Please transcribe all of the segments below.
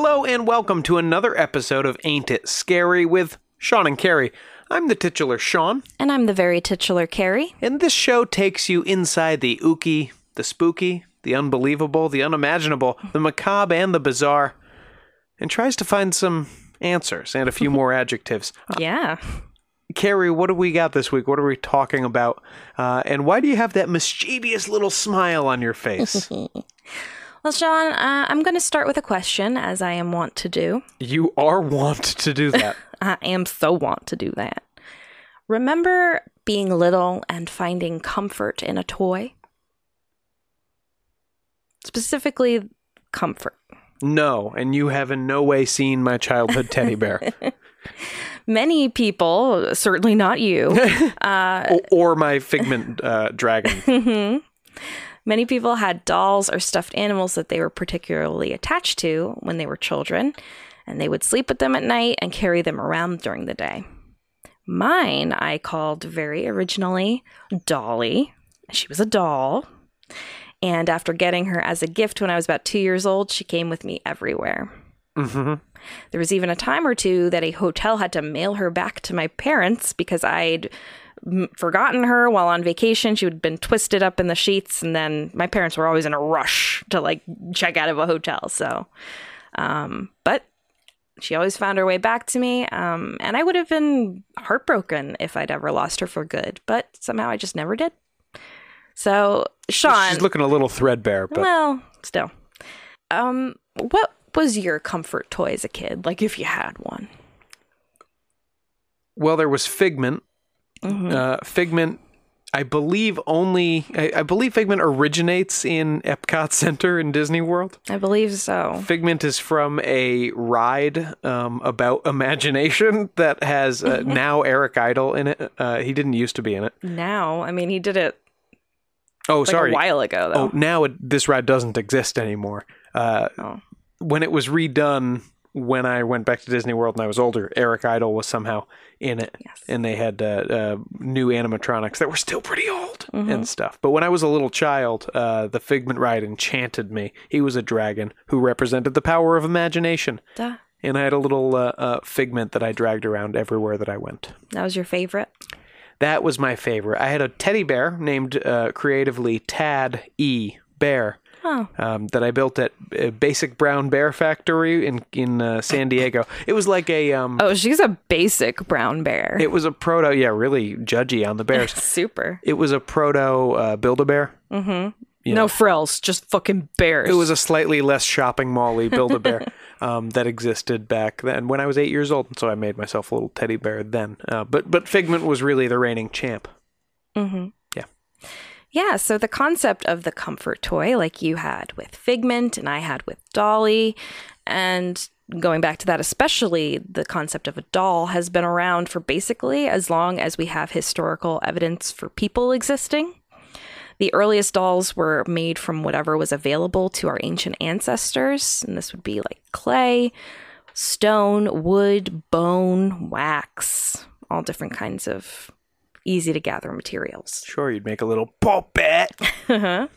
Hello and welcome to another episode of Ain't It Scary with Sean and Carrie. I'm the titular Sean, And I'm the very titular Carrie. and this show takes you inside the ooky, the spooky, the unbelievable, the unimaginable, the macabre, and the bizarre, and tries to find some answers and a few more adjectives. Yeah. Carrie, what do we got this week? What are we talking about? Uh, and why do you have that mischievous little smile on your face? Well, Sean, uh, I'm going to start with a question, as I am wont to do. you are wont to do that. I am so wont to do that. Remember being little and finding comfort in a toy? Specifically, comfort. No, and you have in no way seen my childhood teddy bear. Many people, certainly not you, O- or my figment uh, dragon. Many people had dolls or stuffed animals that they were particularly attached to when they were children, and they would sleep with them at night and carry them around during the day. Mine, I called very originally Dolly. She was a doll. And after getting her as a gift when I was about two years old, she came with me everywhere. hmm There was even a time or two that a hotel had to mail her back to my parents because I'd m- forgotten her while on vacation. She had been twisted up in the sheets, and then my parents were always in a rush to like check out of a hotel. So, um, but she always found her way back to me, um, and I would have been heartbroken if I'd ever lost her for good. But somehow I just never did. So, Sean, She's looking a little threadbare, but well, still. Um, what was your comfort toy as a kid? Like if you had one. well, there was Figment. Mm-hmm. Uh, Figment, I believe only. I, I believe Figment originates in Epcot Center in Disney World. I believe so. Figment is from a ride um, about imagination that has uh, now Eric Idle in it. Uh, he didn't used to be in it. Now, I mean, he did it Oh, like sorry. a while ago, Oh, now it, this ride doesn't exist anymore. Uh, Oh. When it was redone, when I went back to Disney World and I was older, Eric Idle was somehow in it, Yes. and they had uh, uh, new animatronics that were still pretty old Mm-hmm. and stuff. But when I was a little child, uh, the Figment ride enchanted me. He was a dragon who represented the power of imagination, Duh. and I had a little uh, uh, Figment that I dragged around everywhere that I went. That was your favorite? That was my favorite. I had a teddy bear named uh, creatively Tad E. Bear Um, that I built at uh, Basic Brown Bear Factory in in uh, San Diego. It was like a um, oh, she's a basic brown bear. it was a proto. Yeah, really judgy on the bears. Super. it was a proto uh, Build a Bear. No frills, just fucking bears. It was a slightly less shopping mall-y Build a Bear um, that existed back then when I was eight years old. and So I made myself a little teddy bear then. Uh, but but Figment was really the reigning champ. Yeah, so the concept of the comfort toy, like you had with Figment and I had with Dolly, and going back to that, especially the concept of a doll has been around for basically as long as we have historical evidence for people existing. The earliest dolls were made from whatever was available to our ancient ancestors, and this would be like clay, stone, wood, bone, wax, all different kinds of easy to gather materials. Sure, you'd make a little puppet.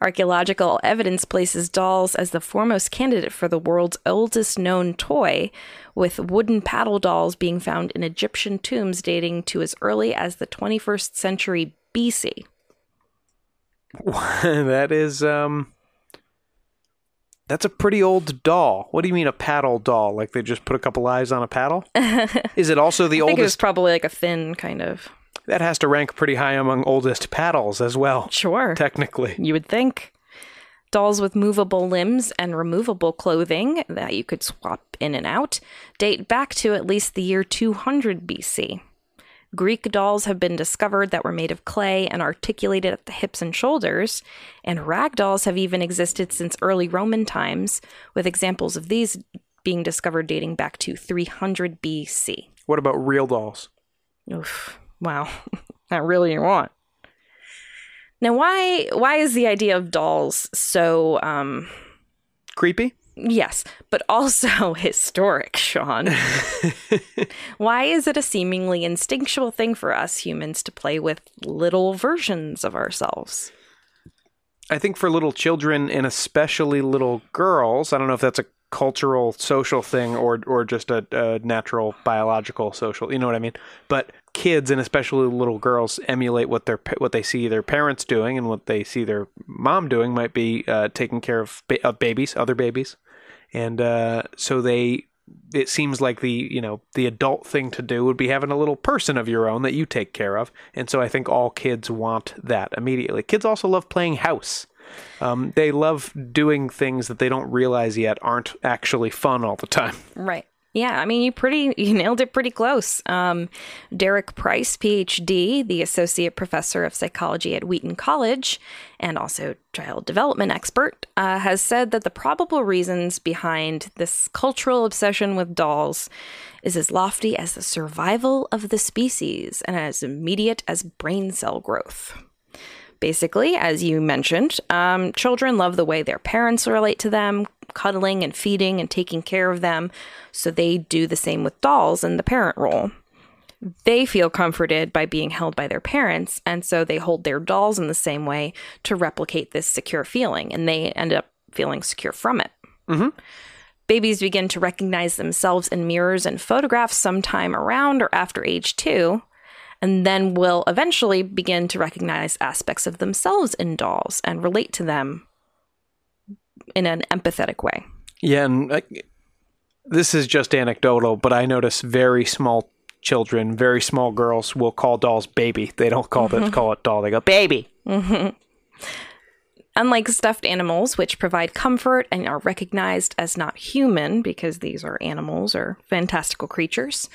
Archaeological evidence places dolls as the foremost candidate for the world's oldest known toy, with wooden paddle dolls being found in Egyptian tombs dating to as early as the 21st century BC. that is um that's a pretty old doll. What do you mean a paddle doll? Like they just put a couple eyes on a paddle? is it also the I think it was oldest? probably like a thin kind of. That has to rank pretty high among oldest paddles as well. Sure. Technically. You would think. Dolls with movable limbs and removable clothing that you could swap in and out date back to at least the year 200 BC. Greek dolls have been discovered that were made of clay and articulated at the hips and shoulders, and rag dolls have even existed since early Roman times, with examples of these being discovered dating back to 300 BC. What about real dolls? Oof. Wow. Not really you want. Now why why is the idea of dolls so um Creepy? yes, but also historic, Sean? why is it a seemingly instinctual thing for us humans to play with little versions of ourselves? I think for little children and especially little girls, I don't know if that's a cultural social thing or or just a, a natural biological social, you know what I mean? But kids and especially little girls emulate what their what they see their parents doing and what they see their mom doing might be uh, taking care of, ba- of babies, other babies, and uh, so they. It seems like the you know the adult thing to do would be having a little person of your own that you take care of, and so I think all kids want that immediately. Kids also love playing house. Um, they love doing things that they don't realize yet aren't actually fun all the time. Right. Yeah, I mean, you pretty you nailed it pretty close. Um, Derek Price, PhD, the associate professor of psychology at Wheaton College, and also child development expert, uh, has said that the probable reasons behind this cultural obsession with dolls is as lofty as the survival of the species and as immediate as brain cell growth. Basically, as you mentioned, um, children love the way their parents relate to them, cuddling and feeding and taking care of them, so they do the same with dolls in the parent role. They feel comforted by being held by their parents, and so they hold their dolls in the same way to replicate this secure feeling, and they end up feeling secure from it. Mm-hmm. Babies begin to recognize themselves in mirrors and photographs sometime around or after age two, and then will eventually begin to recognize aspects of themselves in dolls and relate to them in an empathetic way. Yeah, and uh, this is just anecdotal, but I notice very small children, very small girls will call dolls baby. They don't call them call it doll. They go baby. Unlike stuffed animals, which provide comfort and are recognized as not human because these are animals or fantastical creatures,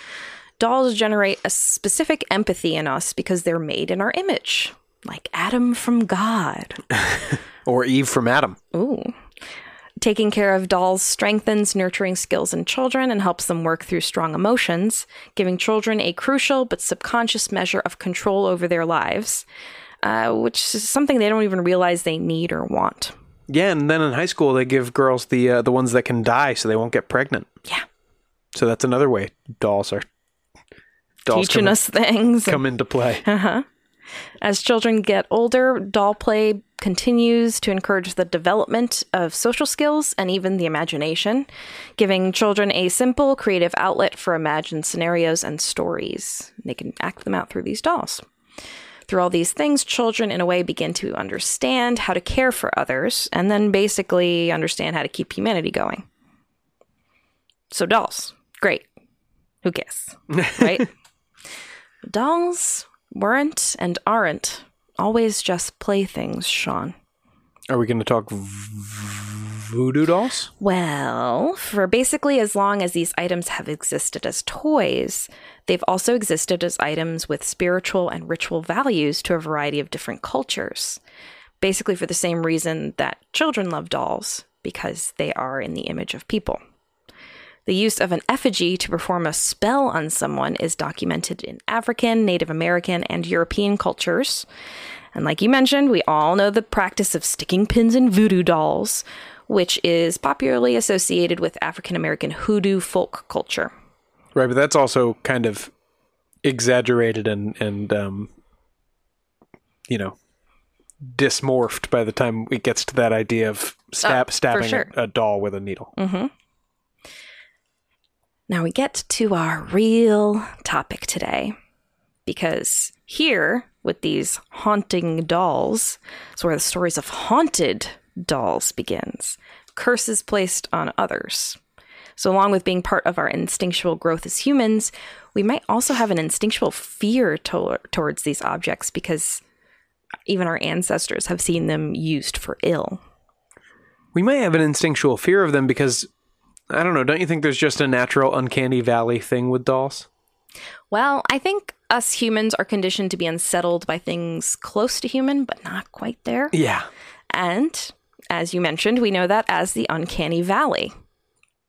dolls generate a specific empathy in us because they're made in our image, like Adam from God. Or Eve from Adam. Ooh. Taking care of dolls strengthens nurturing skills in children and helps them work through strong emotions, giving children a crucial but subconscious measure of control over their lives, uh, which is something they don't even realize they need or want. Yeah, and then in high school they give girls the uh, the ones that can die so they won't get pregnant. Yeah. So that's another way dolls are dolls Teaching come, us things. come into play. As children get older, doll play continues to encourage the development of social skills and even the imagination, giving children a simple, creative outlet for imagined scenarios and stories. They can act them out through these dolls. Through all these things, children, in a way, begin to understand how to care for others and then basically understand how to keep humanity going. So, dolls, great. Who cares? Right? dolls weren't and aren't always just playthings, Sean. Are we going to talk v- voodoo dolls? Well, for basically as long as these items have existed as toys, they've also existed as items with spiritual and ritual values to a variety of different cultures. Basically, for the same reason that children love dolls, because they are in the image of people. The use of an effigy to perform a spell on someone is documented in African, Native American, and European cultures. And like you mentioned, we all know the practice of sticking pins in voodoo dolls, which is popularly associated with African American hoodoo folk culture. Right, but that's also kind of exaggerated and and um, you know dismorphed by the time it gets to that idea of stab, Oh, stabbing sure. a, a doll with a needle. Now we get to our real topic today. Because here, with these haunting dolls, is where the stories of haunted dolls begins. Curses placed on others. So, along with being part of our instinctual growth as humans, we might also have an instinctual fear to- towards these objects because even our ancestors have seen them used for ill. We might have an instinctual fear of them because I don't know. Don't you think there's just a natural uncanny valley thing with dolls? Well, I think us humans are conditioned to be unsettled by things close to human, but not quite there. Yeah. And as you mentioned, we know that as the uncanny valley.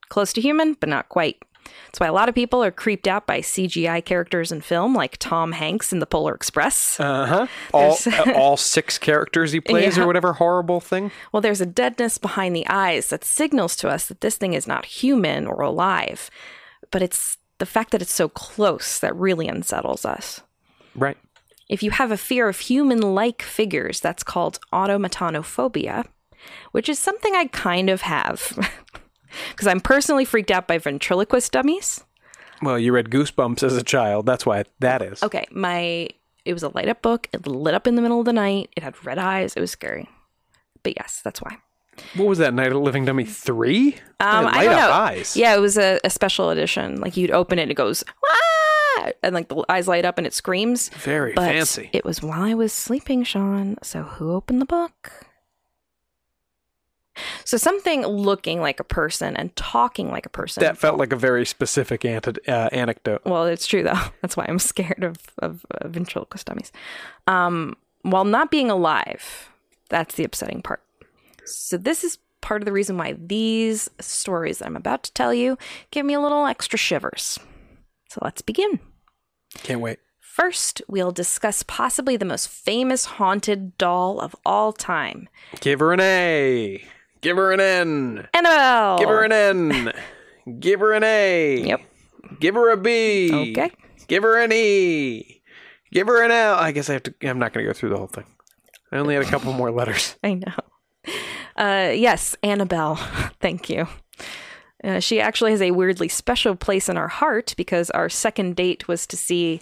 Close to human, but not quite. That's why a lot of people are creeped out by CGI characters in film, like Tom Hanks in The Polar Express. Uh huh. All uh, all six characters he plays, Yeah. or whatever horrible thing. well, there's a deadness behind the eyes that signals to us that this thing is not human or alive. But it's the fact that it's so close that really unsettles us. Right. If you have a fear of human like figures, that's called automatonophobia, which is something I kind of have. Because I'm personally freaked out by ventriloquist dummies. Well, you read Goosebumps as a child. That's why that is. Okay, my it was a light up book. It lit up in the middle of the night. It had red eyes. It was scary. But yes, that's why. What was that? Night of the Living Dummy three? Um, It I light don't up know. eyes. Yeah, it was a, a special edition. Like you'd open it, and it goes ah! and like the eyes light up and it screams. Very But fancy. it was while I was sleeping, Sean. So who opened the book? So something looking like a person and talking like a person. that felt like a very specific ante- uh, anecdote. well, it's true though. That's why I'm scared of of uh, ventriloquist dummies. Um, while not being alive, that's the upsetting part. So this is part of the reason why these stories that I'm about to tell you give me a little extra shivers. So let's begin. Can't wait. First, we'll discuss possibly the most famous haunted doll of all time, Give her an A. Give her an N. Annabelle. Give her an N. Give her an A. Yep. Give her a B. Okay. Give her an E. Give her an L. I guess I have to. I'm not going to go through the whole thing. I only had a couple more letters. I know. Uh, yes, Annabelle. Thank you. Uh, she actually has a weirdly special place in our heart because our second date was to see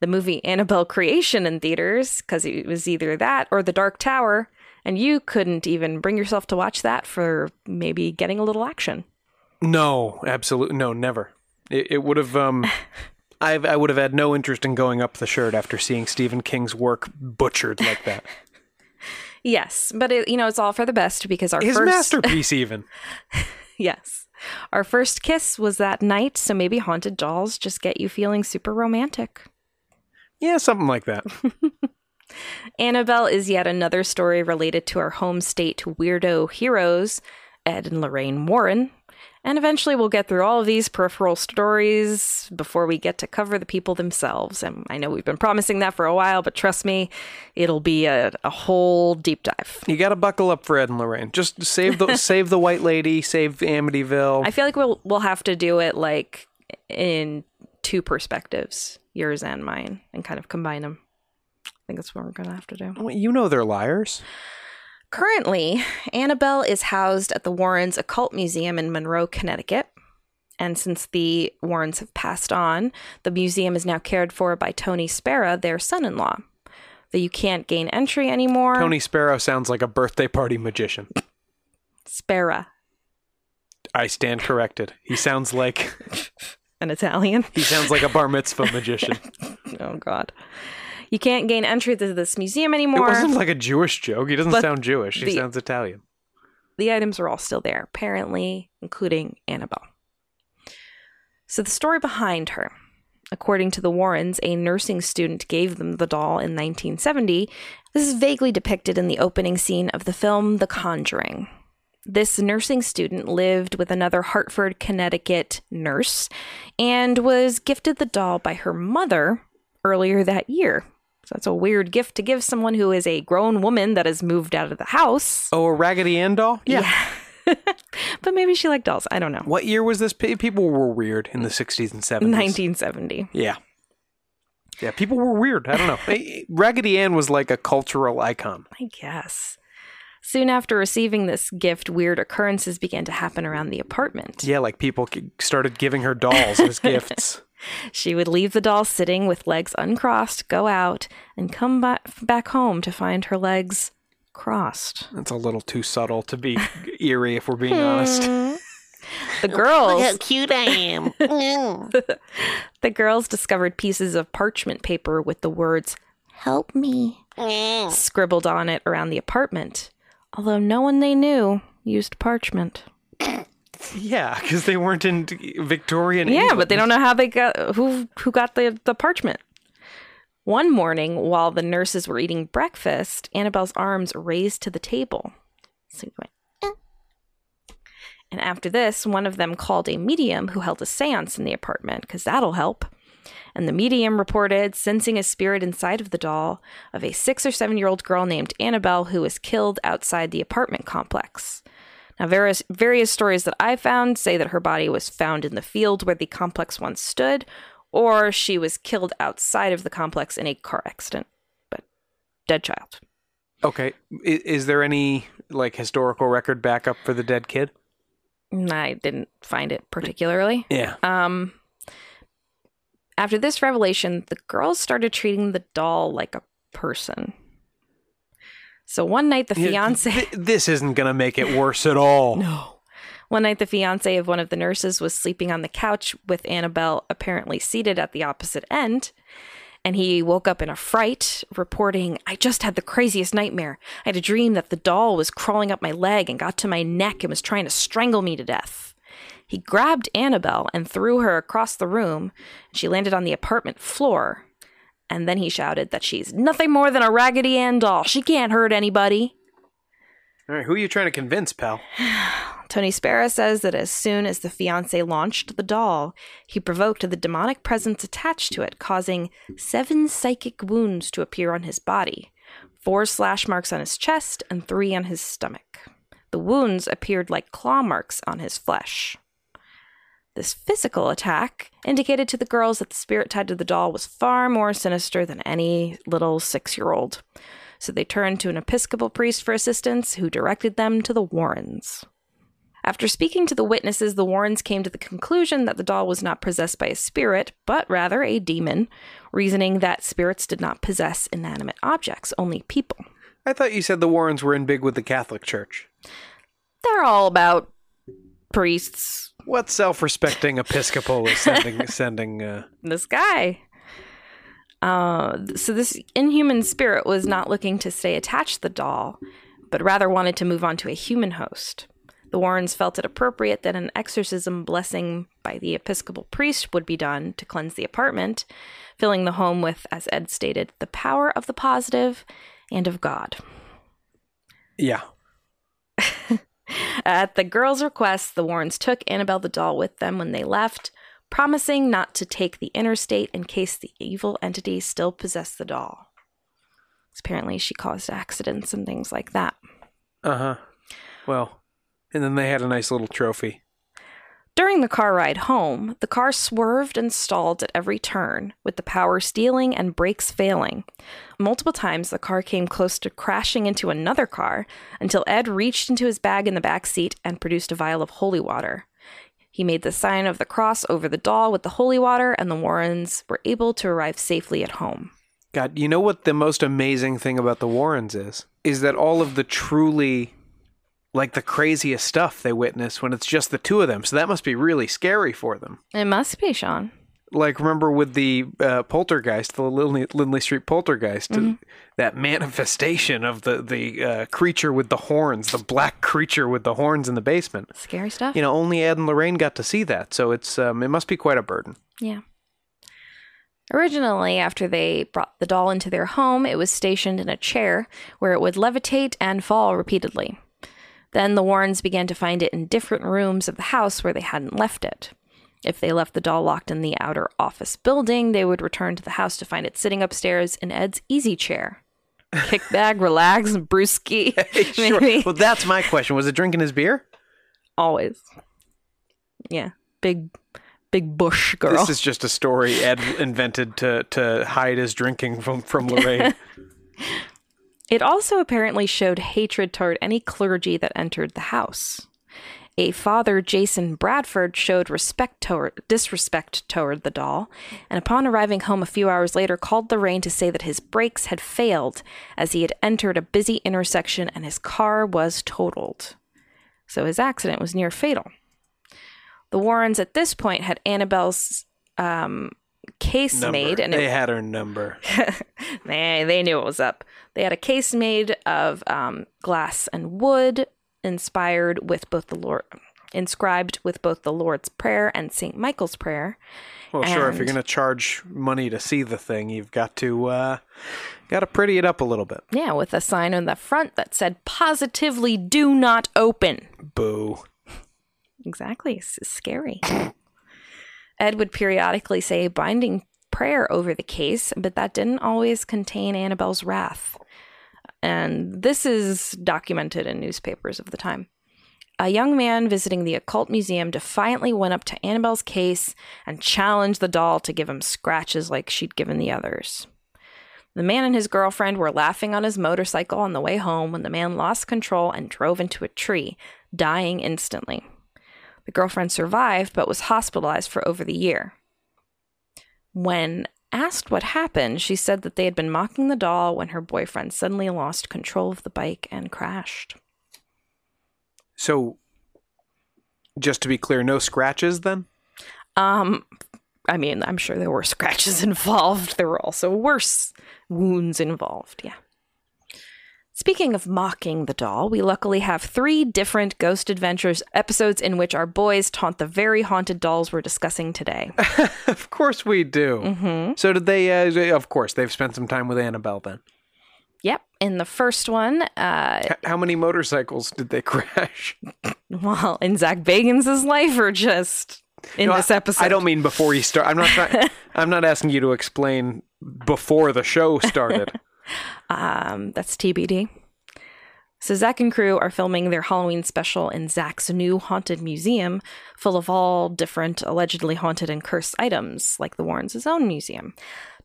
the movie Annabelle Creation in theaters because it was either that or The Dark Tower, and you couldn't even bring yourself to watch that for maybe getting a little action. No, absolutely no, never. It, it would have. Um, I've, I would have had no interest in going up the shirt after seeing Stephen King's work butchered like that. Yes, but it, you know it's all for the best because our His first masterpiece, even. yes, our first kiss was that night. So maybe haunted dolls just get you feeling super romantic. Yeah, something like that. Annabelle is yet another story related to our home state weirdo heroes, Ed and Lorraine Warren. And eventually we'll get through all of these peripheral stories before we get to cover the people themselves. And I know we've been promising that for a while, but trust me, it'll be a, a whole deep dive. You got to buckle up for Ed and Lorraine. Just save the save the white lady, save Amityville. I feel like we'll we'll have to do it like in two perspectives, yours and mine, and kind of combine them. I think that's what we're gonna have to do. Well, you know they're liars. Currently, Annabelle is housed at the Warrens Occult Museum in Monroe, Connecticut. And since the Warrens have passed on, the museum is now cared for by Tony Spera, their son in law. Though you can't gain entry anymore. Tony Sparrow sounds like a birthday party magician. Spera, I stand corrected. He sounds like an Italian. he sounds like a bar mitzvah magician. oh, God. You can't gain entry to this museum anymore. It wasn't like a Jewish joke. He doesn't But sound Jewish. He the- sounds Italian. the items are all still there, apparently, including Annabelle. So, the story behind her. According to the Warrens, a nursing student gave them the doll in 1970. This is vaguely depicted in the opening scene of the film The Conjuring. This nursing student lived with another Hartford, Connecticut nurse and was gifted the doll by her mother earlier that year. So that's a weird gift to give someone who is a grown woman that has moved out of the house. Oh, a Raggedy Ann doll? Yeah. But maybe she liked dolls. I don't know. What year was this? People were weird in the 60s and 70s. 1970. Yeah. Yeah, people were weird. I don't know. Raggedy Ann was like a cultural icon. I guess. Soon after receiving this gift, weird occurrences began to happen around the apartment. Yeah, like people started giving her dolls as gifts. She would leave the doll sitting with legs uncrossed, go out, and come ba- back home to find her legs crossed. That's a little too subtle to be eerie, if we're being honest. The girls, Look how cute I am. Mm. the girls discovered pieces of parchment paper with the words "Help me" Mm. scribbled on it around the apartment. Although no one they knew used parchment. Yeah, because they weren't in Victorian. Yeah, England. but they don't know how they got who who got the the parchment. One morning, while the nurses were eating breakfast, Annabelle's arms raised to the table. So went, "Eh." And after this, one of them called a medium who held a seance in the apartment, because that'll help. And the medium reported sensing a spirit inside of the doll of a six or seven year old girl named Annabelle who was killed outside the apartment complex. Now, various, various stories that I found say that her body was found in the field where the complex once stood, or she was killed outside of the complex in a car accident. But dead child. Okay, is, is there any like historical record backup for the dead kid? I didn't find it particularly. Yeah. Um, after this revelation, the girls started treating the doll like a person. So one night, the fiance. Th- this isn't gonna make it worse at all. No. One night, the fiance of one of the nurses was sleeping on the couch with Annabelle apparently seated at the opposite end. And he woke up in a fright, reporting, I just had the craziest nightmare. I had a dream that the doll was crawling up my leg and got to my neck and was trying to strangle me to death. He grabbed Annabelle and threw her across the room. And she landed on the apartment floor. And then he shouted that she's nothing more than a Raggedy Ann doll. She can't hurt anybody. All right, who are you trying to convince, pal? Tony Spera says that as soon as the fiance launched the doll, he provoked the demonic presence attached to it, causing seven psychic wounds to appear on his body four slash marks on his chest and three on his stomach. The wounds appeared like claw marks on his flesh. This physical attack indicated to the girls that the spirit tied to the doll was far more sinister than any little six year old. So they turned to an Episcopal priest for assistance, who directed them to the Warrens. After speaking to the witnesses, the Warrens came to the conclusion that the doll was not possessed by a spirit, but rather a demon, reasoning that spirits did not possess inanimate objects, only people. I thought you said the Warrens were in big with the Catholic Church. They're all about priests. What self-respecting Episcopal is sending sending? Uh, This guy. Uh, so this inhuman spirit was not looking to stay attached to the doll, but rather wanted to move on to a human host. The Warrens felt it appropriate that an exorcism blessing by the Episcopal priest would be done to cleanse the apartment, filling the home with, as Ed stated, the power of the positive and of God. yeah. At the girls' request, the Warrens took Annabelle the doll with them when they left, promising not to take the interstate in case the evil entity still possessed the doll. Apparently, she caused accidents and things like that. Uh huh. Well, and then they had a nice little trophy. During the car ride home, the car swerved and stalled at every turn, with the power stealing and brakes failing. Multiple times, the car came close to crashing into another car until Ed reached into his bag in the back seat and produced a vial of holy water. He made the sign of the cross over the doll with the holy water, and the Warrens were able to arrive safely at home. God, you know what the most amazing thing about the Warrens is? Is that all of the truly, like the craziest stuff they witness when it's just the two of them. So that must be really scary for them. It must be, Sean. Like, remember with the uh, poltergeist, the Lindley, Lindley Street poltergeist, that manifestation of the, the uh, creature with the horns, the black creature with the horns in the basement. Scary stuff. You know, only Ed and Lorraine got to see that. So it's um, it must be quite a burden. Yeah. Originally, after they brought the doll into their home, it was stationed in a chair where it would levitate and fall repeatedly. Then the Warrens began to find it in different rooms of the house where they hadn't left it. If they left the doll locked in the outer office building, they would return to the house to find it sitting upstairs in Ed's easy chair. Kick back, relax, brewski. sure. Well, that's my question. Was it drinking his beer? Always. Yeah. Big, big bush girl. This is just a story Ed invented to to hide his drinking from from Lorraine. It also apparently showed hatred toward any clergy that entered the house. A father, Jason Bradford, showed respect toward, disrespect toward the doll, and upon arriving home a few hours later, called Lorraine to say that his brakes had failed as he had entered a busy intersection and his car was totaled. So his accident was near fatal. The Warrens at this point had Annabelle's um, case Number. made, and they it, had her number. they they knew it was up. They had a case made of um, glass and wood, inspired with both the Lord, inscribed with both the Lord's Prayer and Saint Michael's Prayer. Well, sure. If you're going to charge money to see the thing, you've got to uh, got to pretty it up a little bit. Yeah, with a sign on the front that said "Positively do not open." Boo. Exactly. It's scary. Ed would periodically say binding prayer over the case, but that didn't always contain Annabelle's wrath. And this is documented in newspapers of the time. A young man visiting the occult museum defiantly went up to Annabelle's case and challenged the doll to give him scratches like she'd given the others. The man and his girlfriend were laughing on his motorcycle on the way home when the man lost control and drove into a tree, dying instantly. The girlfriend survived but was hospitalized for over the year. When asked what happened, she said that they had been mocking the doll when her boyfriend suddenly lost control of the bike and crashed. So, just to be clear, no scratches then? Um, I mean, I'm sure there were scratches involved. There were also worse wounds involved. Yeah. Speaking of mocking the doll, we luckily have three different Ghost Adventures episodes in which our boys taunt the very haunted dolls we're discussing today. of course we do. hmm So did they? Uh, of course, they've spent some time with Annabelle. Then, Yep. In the first one, uh, H- how many motorcycles did they crash? well, in Zak Bagans' life or just in No, this I- episode? I don't mean before you start. I'm not trying. I'm not asking you to explain before the show started. Um, that's TBD. So Zak and crew are filming their Halloween special in Zak's new haunted museum, full of all different allegedly haunted and cursed items, like the Warrens' own museum.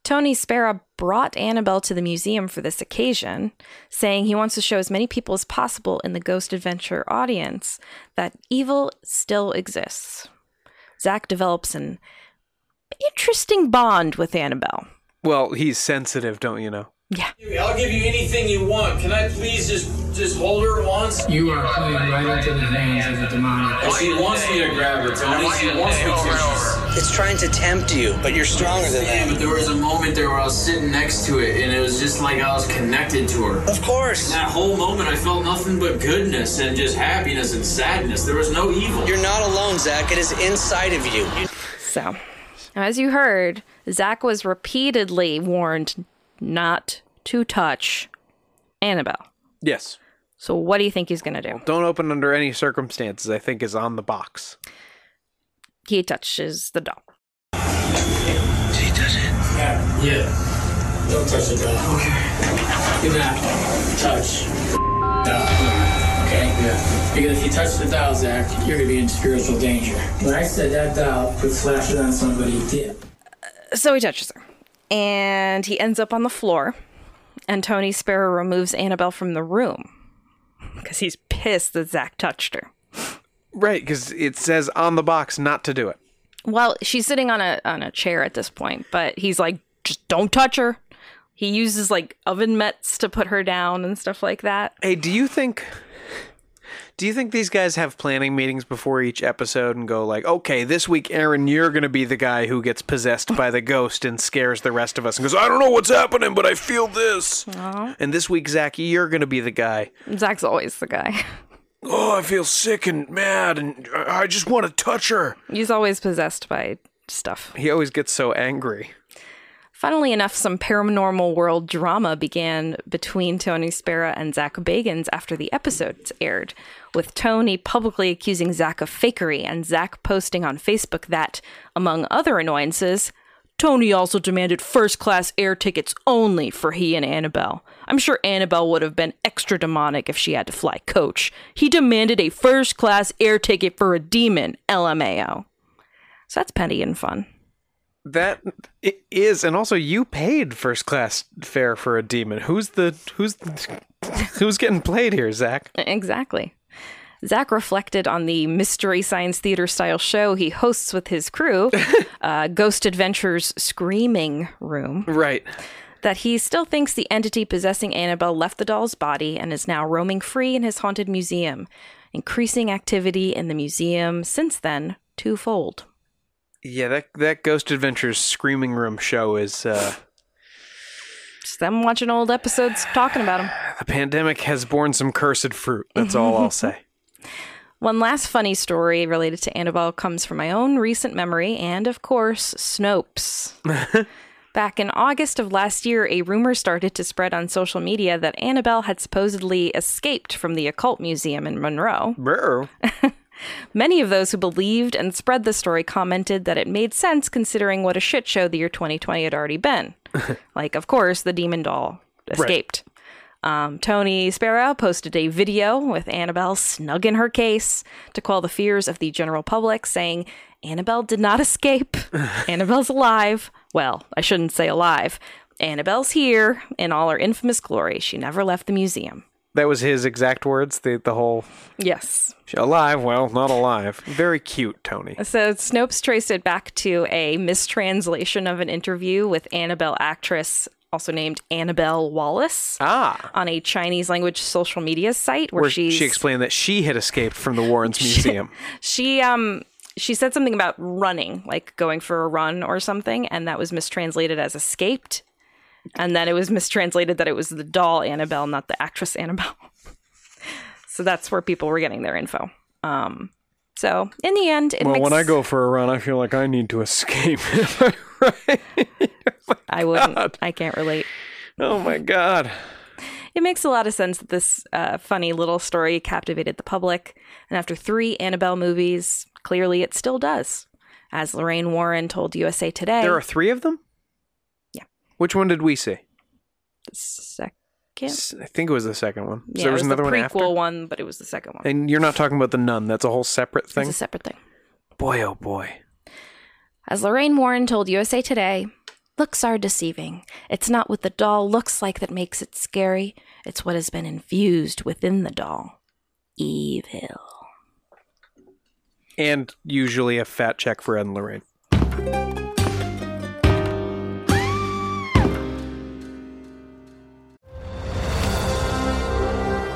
Tony Spera brought Annabelle to the museum for this occasion, saying he wants to show as many people as possible in the Ghost Adventure audience that evil still exists. Zak develops an interesting bond with Annabelle. well, he's sensitive, don't you know? Yeah. I'll give you anything you want. Can I please just just hold her once? You are playing right into the hands of the demonic. She wants me to grab her, Tony. She wants me to. It's trying to tempt you, but you're stronger than that. But there was a moment there where I was sitting next to it, and it was just like I was connected to her. Of course. That whole moment, I felt nothing but goodness and just happiness and sadness. There was no evil. You're not alone, Zak. It is inside of you. You- So, as you heard, Zak was repeatedly warned not to touch Annabelle. Yes. So, what do you think he's going to do? Don't open under any circumstances. I think is on the box. He touches the doll. He does it. Yeah. Yeah. Don't touch the doll. Okay. Do not touch doll. Okay? Yeah. Because if you touch the doll, Zak, you're gonna be in spiritual danger. When I said that doll could flash it on somebody, it did. So, he touches her. And he ends up on the floor. And Tony Sparrow removes Annabelle from the room because he's pissed that Zak touched her. Right, because it says on the box not to do it. Well, she's sitting on a on a chair at this point, but he's like, just don't touch her. He uses like oven mitts to put her down and stuff like that. Hey, do you think? Do you think these guys have planning meetings before each episode and go like, okay, this week, Aaron, you're going to be the guy who gets possessed by the ghost and scares the rest of us and goes, I don't know what's happening, but I feel this. And this week, Zak, you're going to be the guy. Zak's always the guy. Oh, I feel sick and mad, and I just want to touch her. He's always possessed by stuff. He always gets so angry. Funnily enough, some paranormal world drama began between Tony Spera and Zak Bagans after the episodes aired, with Tony publicly accusing Zak of fakery and Zak posting on Facebook that, among other annoyances, Tony also demanded first class air tickets only for he and Annabelle. I'm sure Annabelle would have been extra demonic if she had to fly coach. He demanded a first class air ticket for a demon, LMAO. So that's petty and fun. That is, and also you paid first class fare for a demon. Who's the who's who's getting played here, Zak? Exactly. Zak reflected on the Mystery Science Theater style show he hosts with his crew, uh, Ghost Adventures Screaming Room, Right. that he still thinks the entity possessing Annabelle left the doll's body and is now roaming free in his haunted museum, increasing activity in the museum since then twofold. Yeah, that that Ghost Adventures Screaming Room show is uh Just them watching old episodes talking about them. the pandemic has borne some cursed fruit. That's all I'll say. One last funny story related to Annabelle comes from my own recent memory and, of course, Snopes. Back in August of last year, a rumor started to spread on social media that Annabelle had supposedly escaped from the Occult Museum in Monroe. Many of those who believed and spread the story commented that it made sense considering what a shit show the year 2020 had already been. like, of course, the demon doll escaped. Um, Tony Sparrow posted a video with Annabelle snug in her case to quell the fears of the general public, saying, Annabelle did not escape. Annabelle's alive. Well, I shouldn't say alive. Annabelle's here in all her infamous glory. She never left the museum. That was his exact words. The the whole Yes. alive, well, not alive. Very cute, Tony. So Snopes traced it back to a mistranslation of an interview with Annabelle actress, also named Annabelle Wallis, Ah. on a Chinese language social media site where, Where she explained that she had escaped from the Warrens Museum. she um she said something about running, like going for a run or something, and that was mistranslated as escaped. And then it was mistranslated that it was the doll Annabelle, not the actress Annabelle. so that's where people were getting their info. Um so in the end, it well, makes when I go for a run, I feel like I need to escape. right? I wouldn't I can't relate. Oh my god. It makes a lot of sense that this uh, funny little story captivated the public, and after three Annabelle movies, clearly it still does. As Lorraine Warren told USA Today, There are three of them? Which one did we see? the second, S- I think it was the second one. So yeah, there was, was another the one prequel after. one, but it was the second one. And you're not talking about the nun. That's a whole separate thing. It's a separate thing. boy, oh boy. As Lorraine Warren told USA Today, looks are deceiving. It's not what the doll looks like that makes it scary, it's what has been infused within the doll. Evil. And usually a fat check for Ed and Lorraine.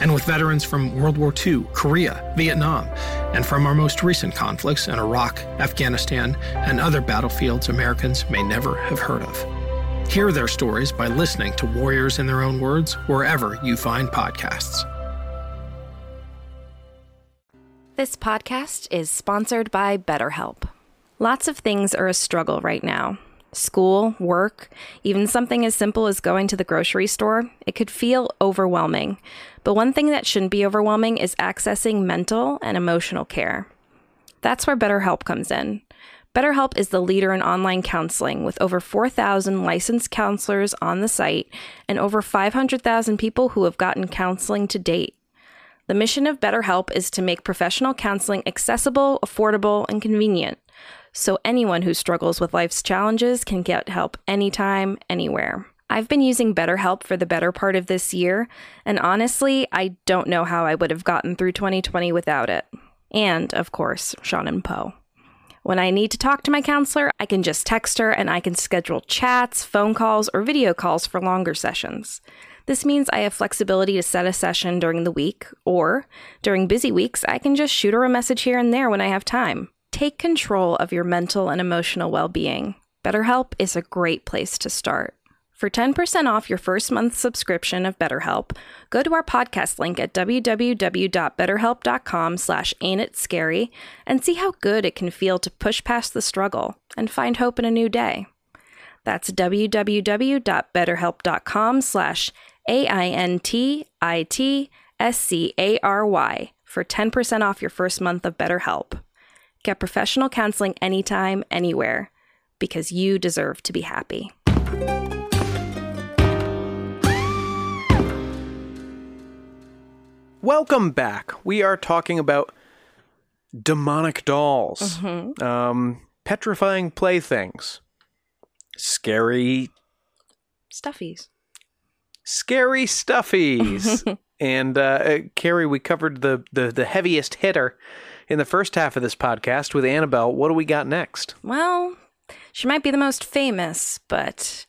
and with veterans from World War II, Korea, Vietnam, and from our most recent conflicts in Iraq, Afghanistan, and other battlefields Americans may never have heard of. Hear their stories by listening to Warriors in Their Own Words wherever you find podcasts. This podcast is sponsored by BetterHelp. Lots of things are a struggle right now. School, work, even something as simple as going to the grocery store, it could feel overwhelming. But one thing that shouldn't be overwhelming is accessing mental and emotional care. That's where BetterHelp comes in. BetterHelp is the leader in online counseling with over 4,000 licensed counselors on the site and over 500,000 people who have gotten counseling to date. The mission of BetterHelp is to make professional counseling accessible, affordable, and convenient, so anyone who struggles with life's challenges can get help anytime, anywhere. I've been using BetterHelp for the better part of this year, and honestly, I don't know how I would have gotten through 2020 without it. And, of course, Sean and Poe. When I need to talk to my counselor, I can just text her and I can schedule chats, phone calls, or video calls for longer sessions. This means I have flexibility to set a session during the week, or during busy weeks, I can just shoot her a message here and there when I have time. Take control of your mental and emotional well being. BetterHelp is a great place to start. For 10% off your first month subscription of BetterHelp, go to our podcast link at www.betterhelp.com slash scary and see how good it can feel to push past the struggle and find hope in a new day. That's www.betterhelp.com slash A-I-N-T-I-T-S-C-A-R-Y for 10% off your first month of BetterHelp. Get professional counseling anytime, anywhere, because you deserve to be happy. Welcome back. We are talking about demonic dolls, um, petrifying playthings, scary, Stuffies. scary stuffies. and uh, uh, Carrie, we covered the, the the heaviest hitter in the first half of this podcast with Annabelle. What do we got next? Well, she might be the most famous, but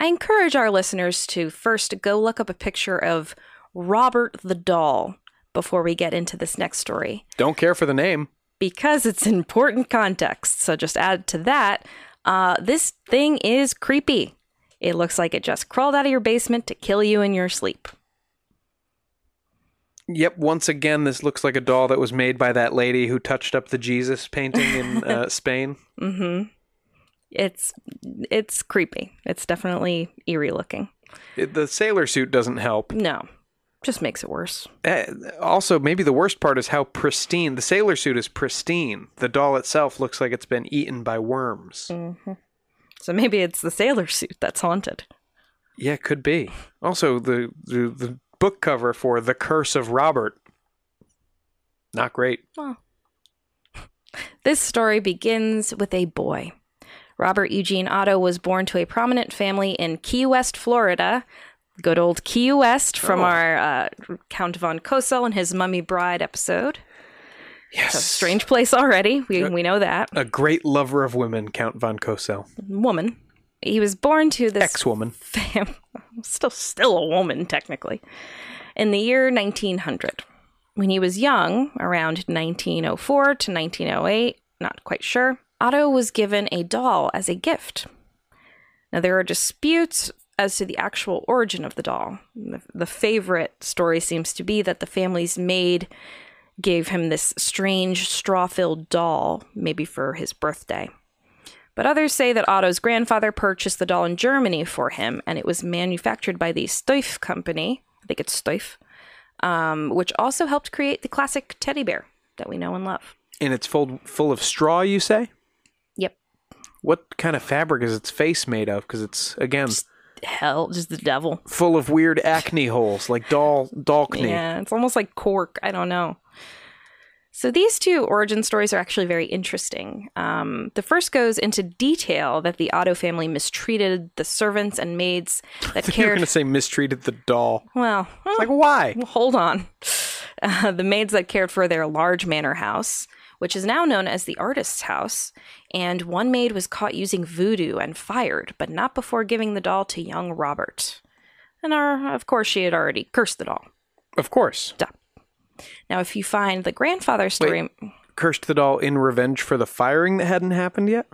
I encourage our listeners to first go look up a picture of Robert the doll before we get into this next story Don't care for the name. because it's important context. So just add to that, uh, this thing is creepy. It looks like it just crawled out of your basement to kill you in your sleep. Yep. Once again, this looks like a doll that was made by that lady who touched up the Jesus painting in uh, Spain. Mm-hmm. It's it's creepy. It's definitely eerie looking. It, the sailor suit doesn't help. No, just makes it worse. Uh, also, maybe the worst part is how pristine the sailor suit is. Pristine. The doll itself looks like it's been eaten by worms. hmm So maybe it's the sailor suit that's haunted. Yeah, could be. Also, the, the the book cover for The Curse of Robert. Not great. This story begins with a boy. Robert Eugene Otto was born to a prominent family in Key West, Florida. Good old Key West from Oh. our uh, Count von Cosel and his Mummy Bride episode. Yes. So strange place already. We, we know that. A great lover of women, Count von Cosel. Woman. He was born to this Ex-woman. fam- still still a woman technically in the year 1900 when he was young around 1904 to 1908 not quite sure otto was given a doll as a gift. Now there are disputes as to the actual origin of the doll. The, the favorite story seems to be that the family's maid gave him this strange straw-filled doll maybe for his birthday but others say that Otto's grandfather purchased the doll in Germany for him, and it was manufactured by the Stoif company. I think it's Stoif, um, which also helped create the classic teddy bear that we know and love. And it's full full of straw, you say? Yep. What kind of fabric is its face made of? Because it's again Hell, just the devil. full of weird acne holes, like doll doll-knee. Yeah, it's almost like cork. I don't know. So these two origin stories are actually very interesting. Um, the first goes into detail that the Otto family mistreated the servants and maids that cared. You're cared gonna say mistreated the doll. Well, It's like why? hold on. Uh, the maids that cared for their large manor house, which is now known as the artist's house, and one maid was caught using voodoo and fired, but not before giving the doll to young Robert. And our, of course, she had already cursed the doll. Of course. Duh. Now, if you find the grandfather story, Cursed the doll in revenge for the firing that hadn't happened yet.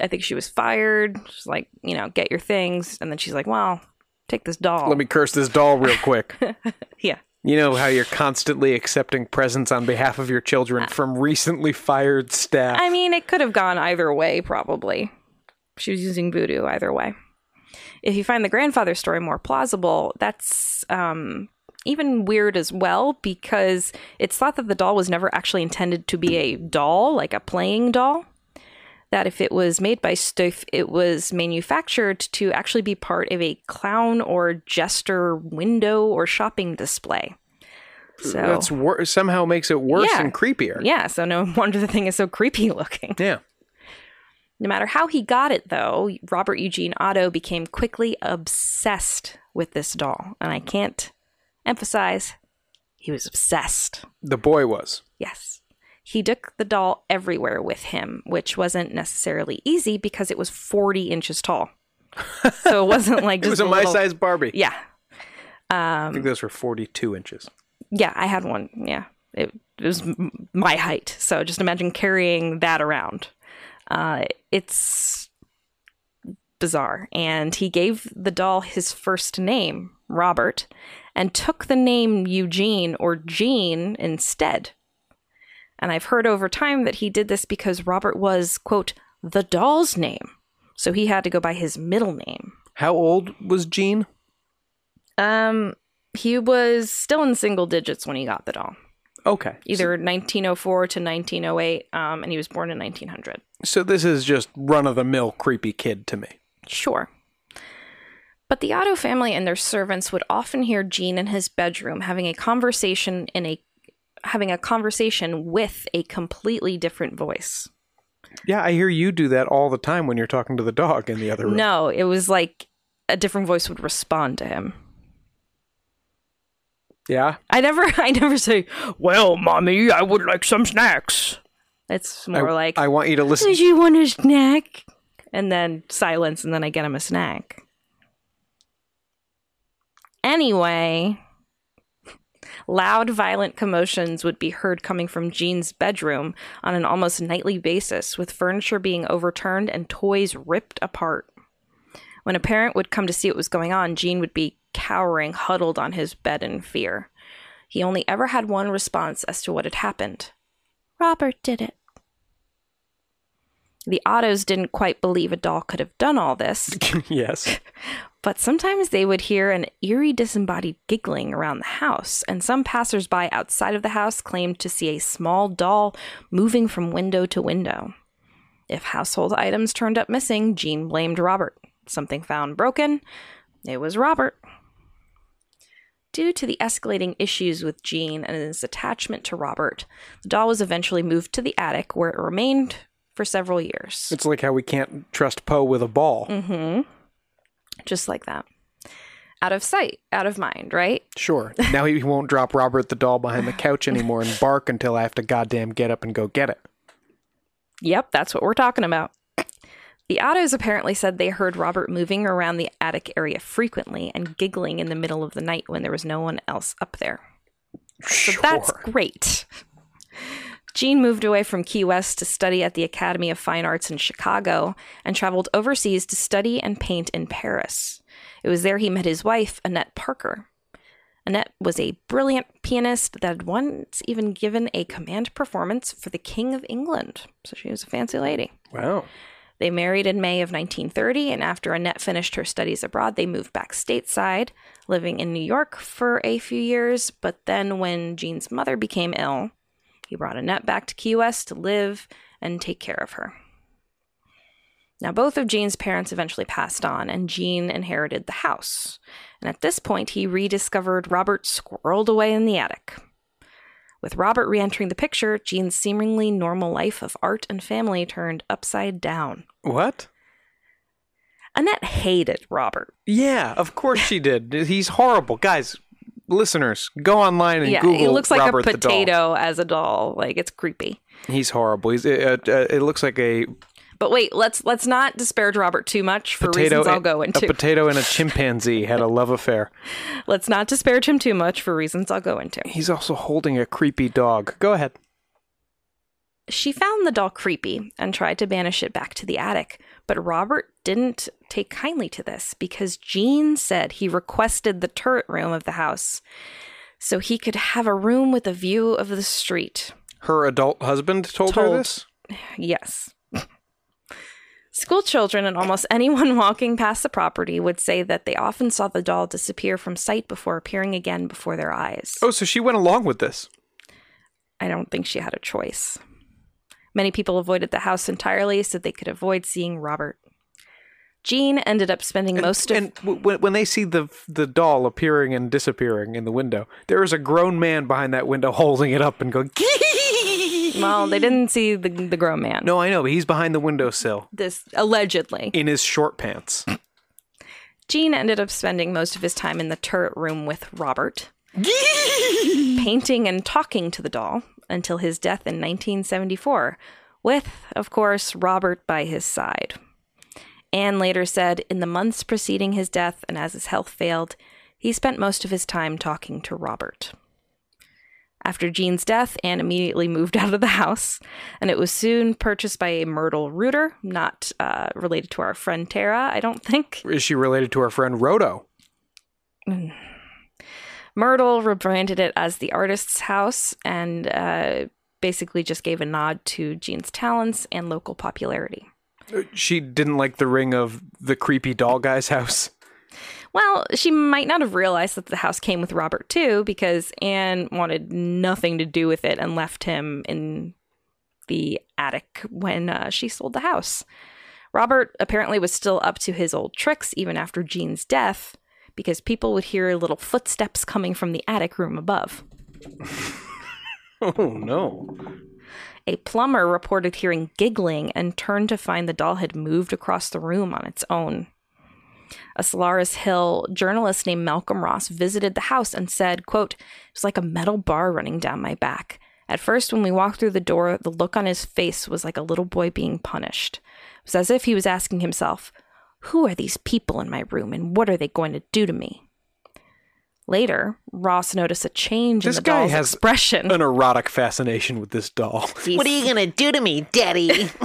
I think she was fired. She's like, you know, get your things, and then she's like, well, take this doll. Let me curse this doll real quick. yeah. You know how you're constantly accepting presents on behalf of your children from recently fired staff. I mean, it could have gone either way, probably. She was using voodoo either way. If you find the grandfather story more plausible, that's um, even weird as well because it's thought that the doll was never actually intended to be a doll, like a playing doll. That if it was made by Stouf, it was manufactured to actually be part of a clown or jester window or shopping display. So That's wor- somehow makes it worse Yeah. and creepier. yeah, so no wonder the thing is so creepy looking. Yeah. No matter how he got it, though, Robert Eugene Otto became quickly obsessed with this doll. And I can't emphasize, he was obsessed. The boy was. Yes. He took the doll everywhere with him, which wasn't necessarily easy because it was 40 inches tall. So it wasn't like It was just a my little- size Barbie. Yeah. I think those were 42 inches. Yeah, I had one. Yeah. It, it was my height. So just imagine carrying that around. Uh, it's bizarre. And he gave the doll his first name, Robert, and took the name Eugene or Gene instead. And I've heard over time that he did this because Robert was, quote, the doll's name. So he had to go by his middle name. How old was Gene? Um, he was still in single digits when he got the doll. Okay. either 1904 to 1908, um, and he was born in 1900. So this is just run of the mill creepy kid to me. Sure. But the Otto family and their servants would often hear Gene in his bedroom having a conversation in a having a conversation with a completely different voice. Yeah, I hear you do that all the time when you're talking to the dog in the other room. No, it was like a different voice would respond to him. Yeah. I never I never say, "Well, mommy, I would like some snacks." It's more I, like, I want you to listen. "Did you want a snack?" And then silence, and then I get him a snack. Anyway, loud, violent commotions would be heard coming from Gene's bedroom on an almost nightly basis, with furniture being overturned and toys ripped apart. When a parent would come to see what was going on, Gene would be cowering, huddled on his bed in fear. He only ever had one response as to what had happened Robert did it. The Ottos didn't quite believe a doll could have done all this, yes. but sometimes they would hear an eerie disembodied giggling around the house, and some passersby outside of the house claimed to see a small doll moving from window to window. If household items turned up missing, Gene blamed Robert. Something found broken, it was Robert. Due to the escalating issues with Gene and his attachment to Robert, the doll was eventually moved to the attic where it remained for several years. It's like how we can't trust Poe with a ball. Mm-hmm. Just like that. Out of sight, out of mind, right? Sure. Now he won't drop Robert the doll behind the couch anymore and bark until I have to goddamn get up and go get it. Yep, that's what we're talking about. The Ottos apparently said they heard Robert moving around the attic area frequently and giggling in the middle of the night when there was no one else up there. So Sure. that's great. Gene moved away from Key West to study at the Academy of Fine Arts in Chicago and traveled overseas to study and paint in Paris. It was there he met his wife, Annette Parker. Annette was a brilliant pianist that had once even given a command performance for the King of England. So she was a fancy lady. Wow. They married in May of 1930, and after Annette finished her studies abroad, they moved back stateside, living in New York for a few years. But then, when Gene's mother became ill, he brought Annette back to Key West to live and take care of her. Now, both of Gene's parents eventually passed on, and Gene inherited the house. And at this point, he rediscovered Robert squirreled away in the attic. With Robert re entering the picture, Gene's seemingly normal life of art and family turned upside down. What? Annette hated Robert. Yeah, of course she did. He's horrible. Guys, listeners, go online and yeah, Google he looks like Robert a potato as a doll. Like it's creepy. He's horrible. He's uh, uh, it looks like a But wait, let's let's not disparage Robert too much for reasons I'll go A into. potato and a chimpanzee had a love affair. let's not disparage him too much for reasons I'll go into. He's also holding a creepy dog. Go ahead. She found the doll creepy and tried to banish it back to the attic, but Robert didn't take kindly to this because Gene said he requested the turret room of the house so he could have a room with a view of the street. Her adult husband told, her this. Yes. School children and almost anyone walking past the property would say that they often saw the doll disappear from sight before appearing again before their eyes. Oh, so she went along with this. I don't think she had a choice. Many people avoided the house entirely so they could avoid seeing Robert. Gene ended up spending And, most of and w- when when they see the the doll appearing and disappearing in the window, there is a grown man behind that window holding it up and going. well, they didn't see the the grown man. No, I know, but he's behind the windowsill This allegedly. in his short pants. Gene ended up spending most of his time in the turret room with Robert, painting and talking to the doll until his death in 1974, with, of course, Robert by his side. Anne later said, in the months preceding his death and as his health failed, he spent most of his time talking to Robert. After Gene's death, Anne immediately moved out of the house, and it was soon purchased by a Myrtle Reuter, not uh, related to our friend Tara, I don't think. Is she related to our friend Roto? Myrtle rebranded it as the artist's house and uh, basically just gave a nod to Gene's talents and local popularity. She didn't like the ring of the creepy doll guy's house. Well, she might not have realized that the house came with Robert too, because Anne wanted nothing to do with it and left him in the attic when uh, she sold the house. Robert apparently was still up to his old tricks even after Gene's death, because people would hear little footsteps coming from the attic room above. Oh no. A plumber reported hearing giggling and turned to find the doll had moved across the room on its own. A Solares Hill journalist named Malcolm Ross visited the house and said, quote, It was like a metal bar running down my back. At first, when we walked through the door, the look on his face was like a little boy being punished. It was as if he was asking himself, Who are these people in my room and what are they going to do to me? Later, Ross noticed a change This in the guy doll's has expression. An erotic fascination with this doll. What are you gonna do to me, Daddy?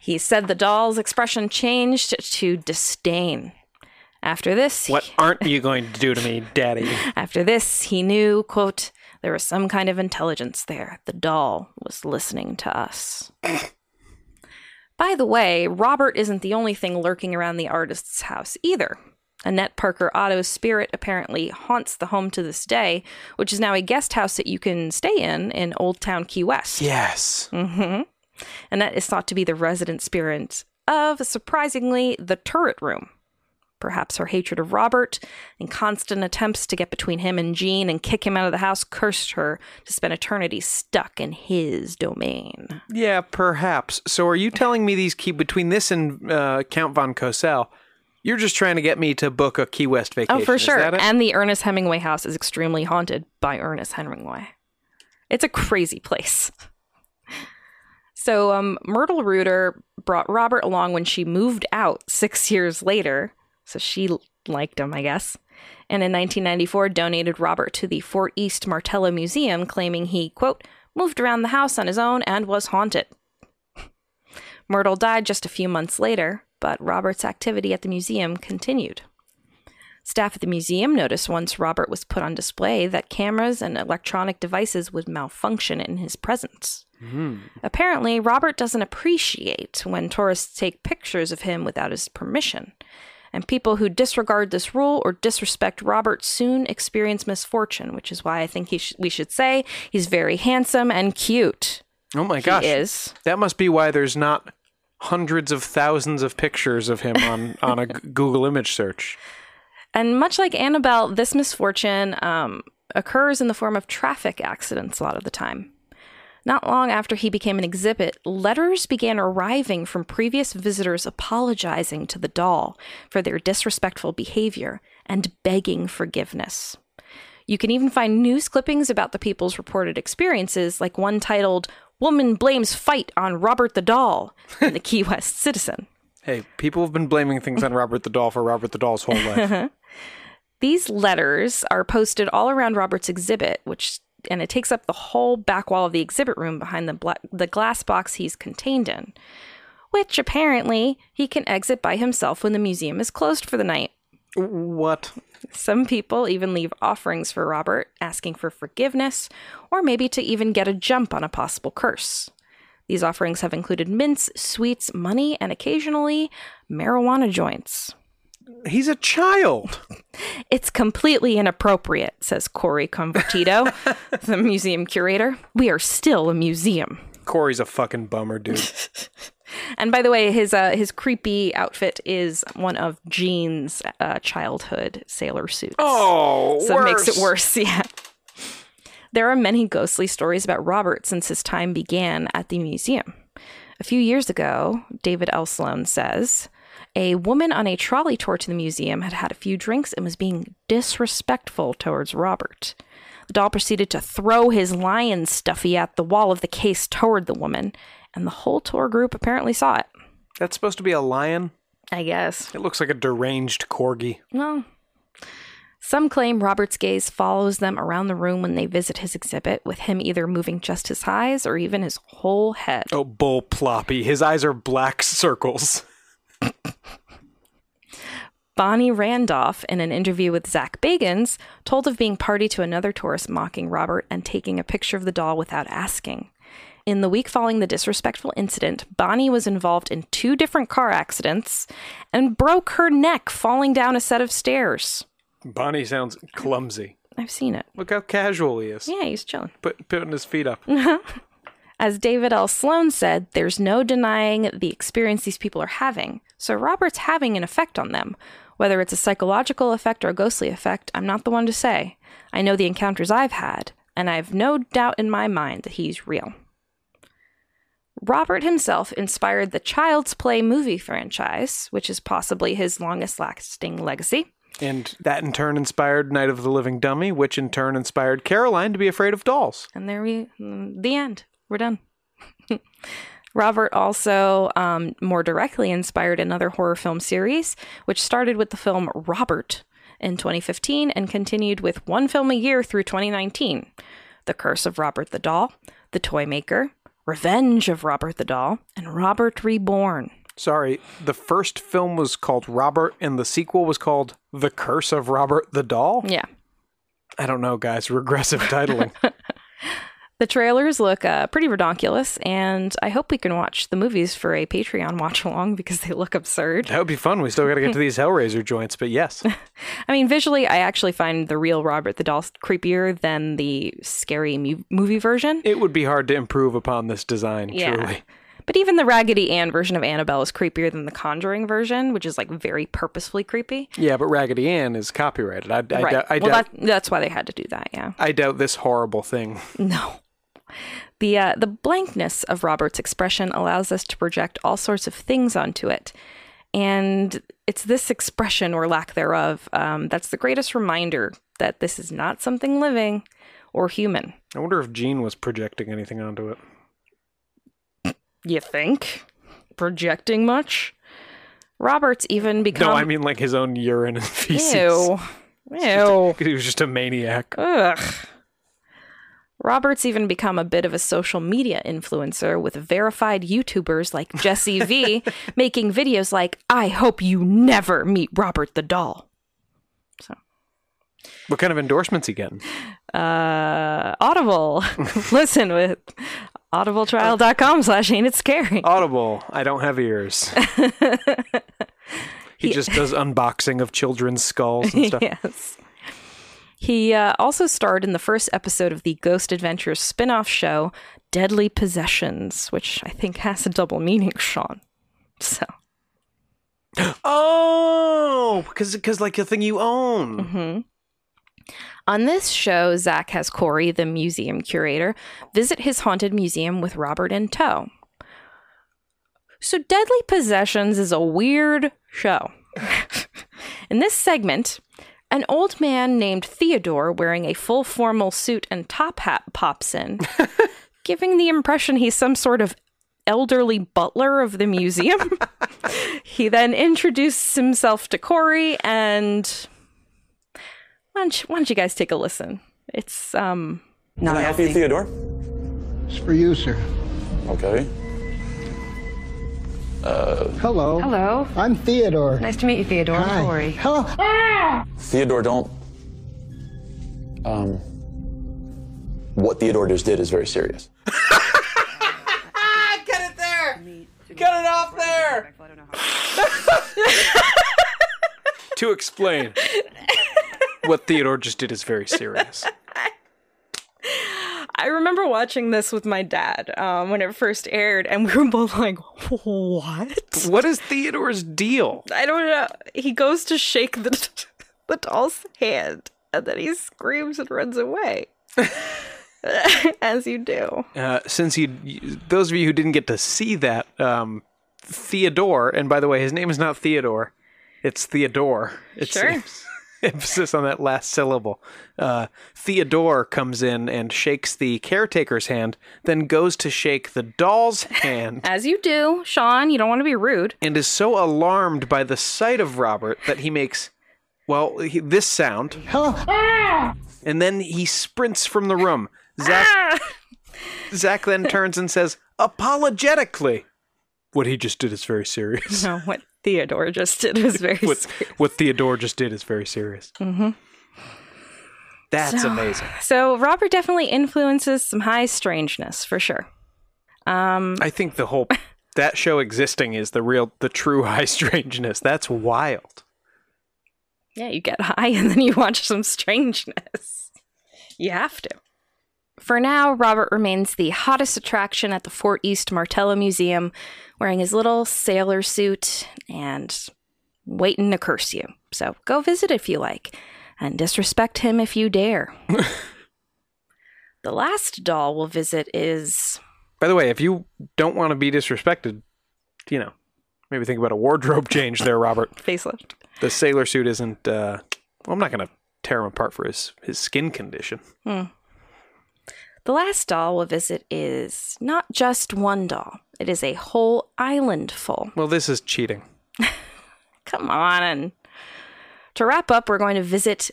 He said the doll's expression changed to disdain. After this, What aren't you going to do to me, Daddy? after this, he knew, quote, there was some kind of intelligence there. The doll was listening to us. By the way, Robert isn't the only thing lurking around the artist's house either. Annette Parker Otto's spirit apparently haunts the home to this day, which is now a guest house that you can stay in in Old Town Key West. Yes. Mm-hmm. Annette is thought to be the resident spirit of, surprisingly, the turret room. Perhaps her hatred of Robert and constant attempts to get between him and Gene and kick him out of the house cursed her to spend eternity stuck in his domain. Yeah, perhaps. So are you telling me these key between this and uh, Count von Cosel, you're just trying to get me to book a Key West vacation? Oh, for is sure. that it? And the Ernest Hemingway house is extremely haunted by Ernest Hemingway. It's a crazy place. So, um, Myrtle Reuter brought Robert along when she moved out six years later. So she liked him, I guess. And in 1994, donated Robert to the Fort East Martello Museum, claiming he, quote, moved around the house on his own and was haunted. Myrtle died just a few months later, but Robert's activity at the museum continued. Staff at the museum noticed once Robert was put on display that cameras and electronic devices would malfunction in his presence. Hmm. Apparently, Robert doesn't appreciate when tourists take pictures of him without his permission. And people who disregard this rule or disrespect Robert soon experience misfortune, which is why I think he sh- we should say he's very handsome and cute. oh my gosh. He is. That must be why there's not hundreds of thousands of pictures of him on, on a Google image search. And much like Annabelle, this misfortune um, occurs in the form of traffic accidents a lot of the time. Not long after he became an exhibit, letters began arriving from previous visitors apologizing to the doll for their disrespectful behavior and begging forgiveness. You can even find news clippings about the people's reported experiences, like one titled, Woman Blames Fight on Robert the Doll in the Key West Citizen. Hey, people have been blaming things on Robert the Doll for Robert the Doll's whole life. These letters are posted all around Robert's exhibit, which and it takes up the whole back wall of the exhibit room behind the bla- the glass box he's contained in, which apparently he can exit by himself when the museum is closed for the night. what? Some people even leave offerings for Robert, asking for forgiveness, or maybe to even get a jump on a possible curse. These offerings have included mints, sweets, money, and occasionally marijuana joints. He's a child. It's completely inappropriate, says Cori Convertito, the museum curator. We are still a museum. Corey's a fucking bummer, dude. And by the way, his uh, his creepy outfit is one of Gene's uh, childhood sailor suits. Oh, so it makes it worse. worse. Yeah. There are many ghostly stories about Robert since his time began at the museum. A few years ago, David L. Sloan says, a woman on a trolley tour to the museum had had a few drinks and was being disrespectful towards Robert. The doll proceeded to throw his lion stuffy at the wall of the case toward the woman, and the whole tour group apparently saw it. That's supposed to be a lion? I guess. It looks like a deranged corgi. Well, some claim Robert's gaze follows them around the room when they visit his exhibit, with him either moving just his eyes or even his whole head. Oh, bull ploppy. His eyes are black circles. Bonnie Randolph, in an interview with Zak Bagans, told of being party to another tourist mocking Robert and taking a picture of the doll without asking. In the week following the disrespectful incident, Bonnie was involved in two different car accidents and broke her neck falling down a set of stairs. Bonnie sounds clumsy. I've seen it. Look how casual he is. Yeah, he's chilling. Put, putting his feet up. As David L. Sloan said, there's no denying the experience these people are having. So Robert's having an effect on them. Whether it's a psychological effect or a ghostly effect, I'm not the one to say. I know the encounters I've had, and I have no doubt in my mind that he's real. Robert himself inspired the Child's Play movie franchise, which is possibly his longest lasting legacy. And that in turn inspired Night of the Living Dummy, which in turn inspired Caroline to be afraid of dolls. And there we, mm, the end. We're done. Robert also um, more directly inspired another horror film series, which started with the film Robert in 2015 and continued with one film a year through 2019 The Curse of Robert the Doll, The Toy Maker, Revenge of Robert the Doll, and Robert Reborn. Sorry, the first film was called Robert, and the sequel was called The Curse of Robert the Doll? Yeah. I don't know, guys. Regressive titling. The trailers look uh, pretty redonkulous, and I hope we can watch the movies for a Patreon watch along because they look absurd. that would be fun. We still got to get to these Hellraiser joints, but yes. I mean, visually, I actually find the real Robert the Doll creepier than the scary mu- movie version. It would be hard to improve upon this design, Yeah. truly. But even the Raggedy Ann version of Annabelle is creepier than the Conjuring version, which is like very purposefully creepy. Yeah, but Raggedy Ann is copyrighted. I, I, right. doubt- I, well, doubt, that, that's why they had to do that. Yeah. I doubt this horrible thing. No. The uh, the blankness of Robert's expression allows us to project all sorts of things onto it, and it's this expression or lack thereof um, that's the greatest reminder that this is not something living or human. I wonder if Gene was projecting anything onto it. You think projecting much? Robert's even become No, I mean like his own urine and feces. ew, ew. He was just a maniac. Ugh. Robert's even become a bit of a social media influencer with verified YouTubers like Jesse V making videos like, I hope you never meet Robert the doll. So. What kind of endorsements he getting? Uh, Audible. Listen with audibletrial.com slash ain't it scary. Audible. I don't have ears. he just does unboxing of children's skulls and stuff. yes. He uh, also starred in the first episode of the Ghost Adventures spin off show, Deadly Possessions, which I think has a double meaning, Sean. So, Oh, because because like the thing you own. mhm. on this show, Zak has Corey, the museum curator, visit his haunted museum with Robert in tow. So, Deadly Possessions is a weird show. in this segment, an old man named Theodore wearing a full formal suit and top hat pops in, giving the impression he's some sort of elderly butler of the museum. he then introduces himself to Corey and why don't, you, why don't you guys take a listen? It's um Can I help you, Theodore? It's for you, sir. Okay. Hello. Hello. I'm Theodore. Nice to meet you, Theodore. Hi. Corey. Hello. Theodore, don't. Um. What Theodore just did is very serious. Get it there. Get it off there. to explain, what Theodore just did is very serious. I remember watching this with my dad um, when it first aired, and we were both like, "What?" What is Theodore's deal? I don't know. He goes to shake the the doll's hand, and then he screams and runs away, as you do. Uh, since you, you- those of you who didn't get to see that, um, Theodore, and by the way, his name is not Theodore, it's Theodore. It's Sure. emphasis on that last syllable. Uh, Theodore comes in and shakes the caretaker's hand, then goes to shake the doll's hand, As you do, Sean. You don't want to be rude. and is so alarmed by the sight of Robert that he makes, well, he, this sound, Hello. and then he sprints from the room. Zak, Zak then turns and says, apologetically, what he just did is very serious. No, what Theodore just did was very what, serious. what Theodore just did is very serious. Mm-hmm. That's So- amazing. So Robert definitely influences some high strangeness for sure. Um, I think the whole that show existing is the real, the true high strangeness. That's wild. Yeah, you get high and then you watch some strangeness. You have to. For now, Robert remains the hottest attraction at the Fort East Martello Museum, wearing his little sailor suit and waiting to curse you. So go visit if you like, and disrespect him if you dare. the last doll we'll visit is By the way, if you don't want to be disrespected, you know, maybe think about a wardrobe change there, Robert. Facelift. The sailor suit isn't. Uh, well, I'm not going to tear him apart for his his skin condition. Hmm. The last doll we'll visit is not just one doll, it is a whole island full. Well, this is cheating. Come on. To wrap up, we're going to visit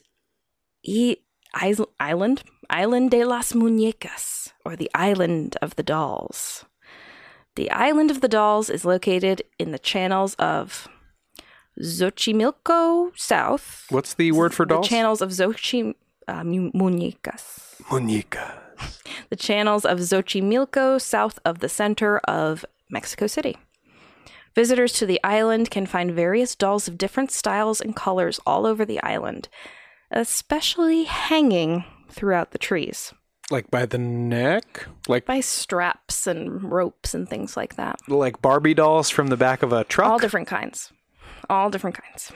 e- Is- Island, Island de las Muñecas, or the Island of the Dolls. The Island of the Dolls is located in the channels of Xochimilco South. What's the word for dolls? The channels of Xochim uh, Mu- Muñecas. The channels of Xochimilco south of the center of Mexico City. Visitors to the island can find various dolls of different styles and colors all over the island, especially hanging throughout the trees Like by the neck, like by straps and ropes and things like that. like Barbie dolls from the back of a truck. All different kinds. All different kinds.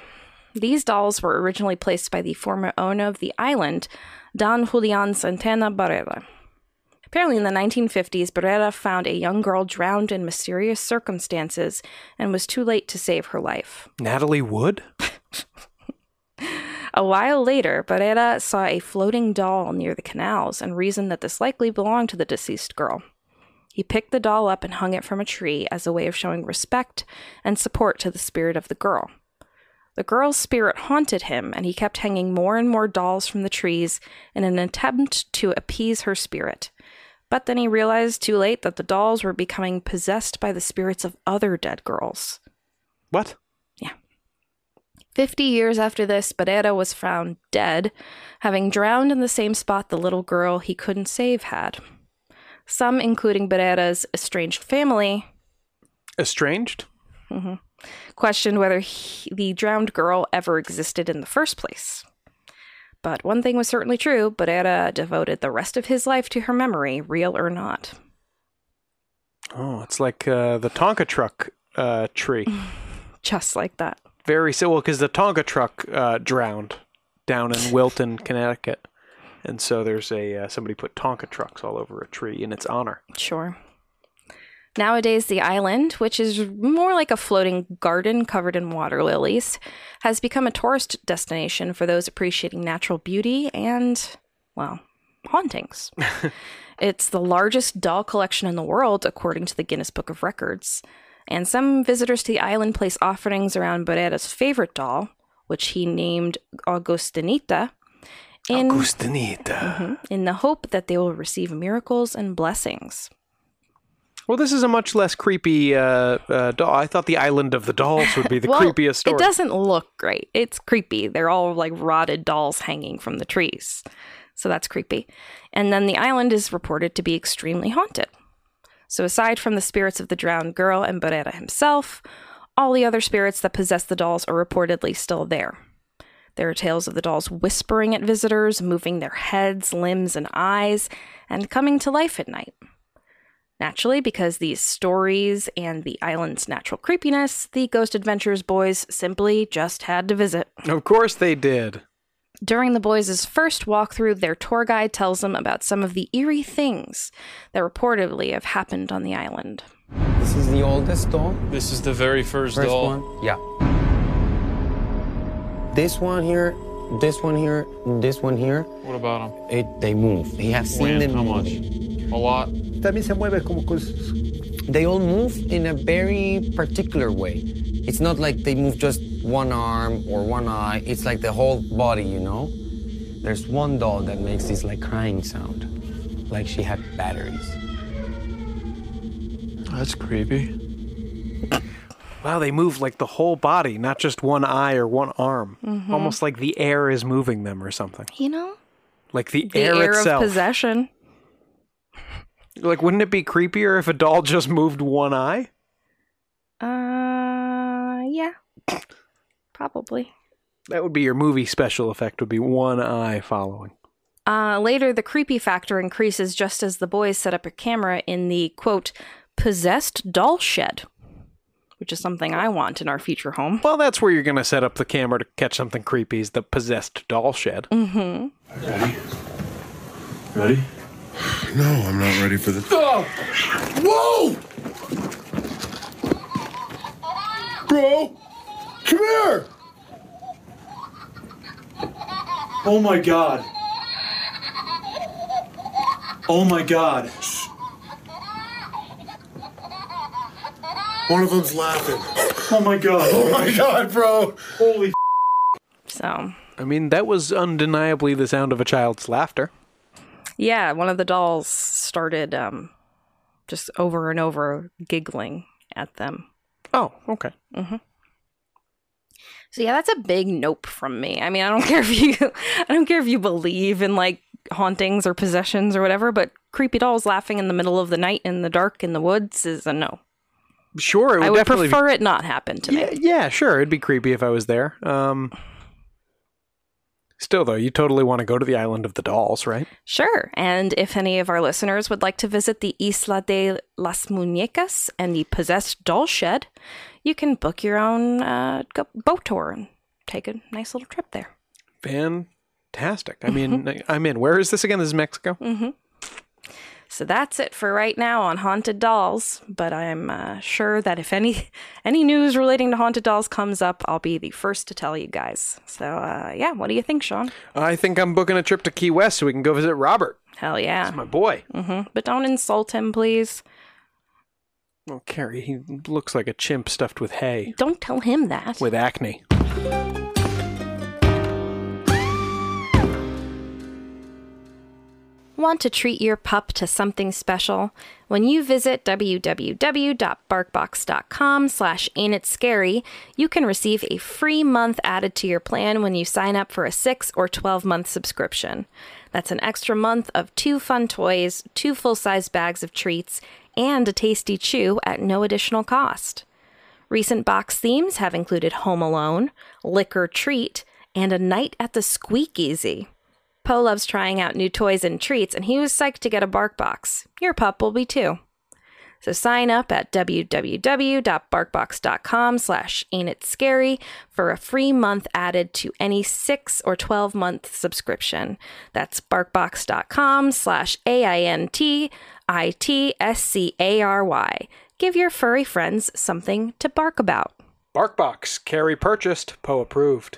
These dolls were originally placed by the former owner of the island, Don Julian Santana Barrera. Apparently, in the 1950s, Barrera found a young girl drowned in mysterious circumstances and was too late to save her life. Natalie Wood. A while later, Barrera saw a floating doll near the canals and reasoned that this likely belonged to the deceased girl. He picked the doll up and hung it from a tree as a way of showing respect and support to the spirit of the girl. The girl's spirit haunted him, and he kept hanging more and more dolls from the trees in an attempt to appease her spirit. But then he realized too late that the dolls were becoming possessed by the spirits of other dead girls. What? Yeah. Fifty years after this, Barrera was found dead, having drowned in the same spot the little girl he couldn't save had. Some, including Barrera's estranged family, Estranged? mhm, questioned whether he, the drowned girl ever existed in the first place. But one thing was certainly true Barrera devoted the rest of his life to her memory, real or not. Oh, it's like uh, the Tonka truck uh, tree. Just like that. Very simple because the Tonka truck uh, drowned down in Wilton, Connecticut, and so there's a uh, somebody put Tonka trucks all over a tree in its honor. Sure. Nowadays, the island, which is more like a floating garden covered in water lilies, has become a tourist destination for those appreciating natural beauty and, well, hauntings. it's the largest doll collection in the world, according to the Guinness Book of Records. And some visitors to the island place offerings around Barrera's favorite doll, which he named Augustinita, in, Augustinita. Mhm, in the hope that they will receive miracles and blessings. Well, this is a much less creepy uh, uh, doll. I thought the Island of the Dolls would be the well, creepiest story. It doesn't look great. It's creepy. They're all like rotted dolls hanging from the trees. So that's creepy. And then the island is reported to be extremely haunted. So aside from the spirits of the drowned girl and Barrera himself, all the other spirits that possess the dolls are reportedly still there. There are tales of the dolls whispering at visitors, moving their heads, limbs, and eyes, and coming to life at night. Naturally, because these stories and the island's natural creepiness, the Ghost Adventures boys simply just had to visit. Of course they did. During the boys' first walkthrough, their tour guide tells them about some of the eerie things that reportedly have happened on the island. This is the oldest doll. This is the very first, First doll. one. Yeah. This one here, this one here, this one here. What about them? It they move. He have seen When? them How much? A lot. También se mueve como cosas. They all move in a very particular way. It's not like they move just one arm or one eye. It's like the whole body, you know. There's one doll that makes this like crying sound, like she had batteries. That's creepy. Wow, they move like the whole body, not just one eye or one arm. Mhm. Almost like the air is moving them or something. You know? Like the, The air, air itself. of possession. Like, wouldn't it be creepier if a doll just moved one eye? Uh, yeah. Probably. That would be your movie special effect. Would be one eye following. Uh, later, the creepy factor increases just as the boys set up a camera in the quote, possessed doll shed, which is something I want in our future home. Well, that's where you're going to set up the camera to catch something creepy. Is the possessed doll shed? Mm-hmm. Ready? Ready? No, I'm not ready for this. Oh! Whoa! Bro! Come here! Oh my god. Oh my god. One of them's laughing. Oh my god. Oh my god, bro. Holy So, I mean, that was undeniably the sound of a child's laughter. yeah, one of the dolls started um, just over and over giggling at them. Oh, okay. hmm So yeah, that's a big nope from me. I mean, I don't care if you, I don't care if you believe in like hauntings or possessions or whatever, but creepy dolls laughing in the middle of the night in the dark in the woods is a no. Sure, it would I would definitely be- prefer it not happen to yeah, me. yeah, sure. It'd be creepy if I was there. Um, still, though, you totally want to go to the island of the dolls, right? Sure. And if any of our listeners would like to visit the Isla de las Muñecas and the Possessed Doll Shed, you can book your own uh, go- boat tour and take a nice little trip there. Fantastic. I mean, I'm in. Where is this again? This is Mexico. hmm So that's it for right now on haunted dolls. But I'm uh, sure that if any any news relating to haunted dolls comes up, I'll be the first to tell you guys. So uh, yeah, what do you think, Sean? I think I'm booking a trip to Key West so we can go visit Robert. Hell yeah, my boy. Mm-hmm. But don't insult him, please. Oh, Carrie, he looks like a chimp stuffed with hay. Don't tell him that. With acne. Want to treat your pup to something special? When you visit www.barkbox.com slash ain't you can receive a free month added to your plan when you sign up for a 6 or 12 month subscription. That's an extra month of two fun toys, two full-size bags of treats, and a tasty chew at no additional cost. Recent box themes have included Home Alone, Liquor Treat, and A Night at the Squeakeasy. Poe loves trying out new toys and treats, and he was psyched to get a bark box. Your pup will be too. So sign up at www.barkbox.com slash ain't it scary for a free month added to any 6 or 12 month subscription. That's barkbox.com slash A-I-N-T-I-T-S-C-A-R-Y. Give your furry friends something to bark about. Barkbox. Carrie purchased. Poe approved.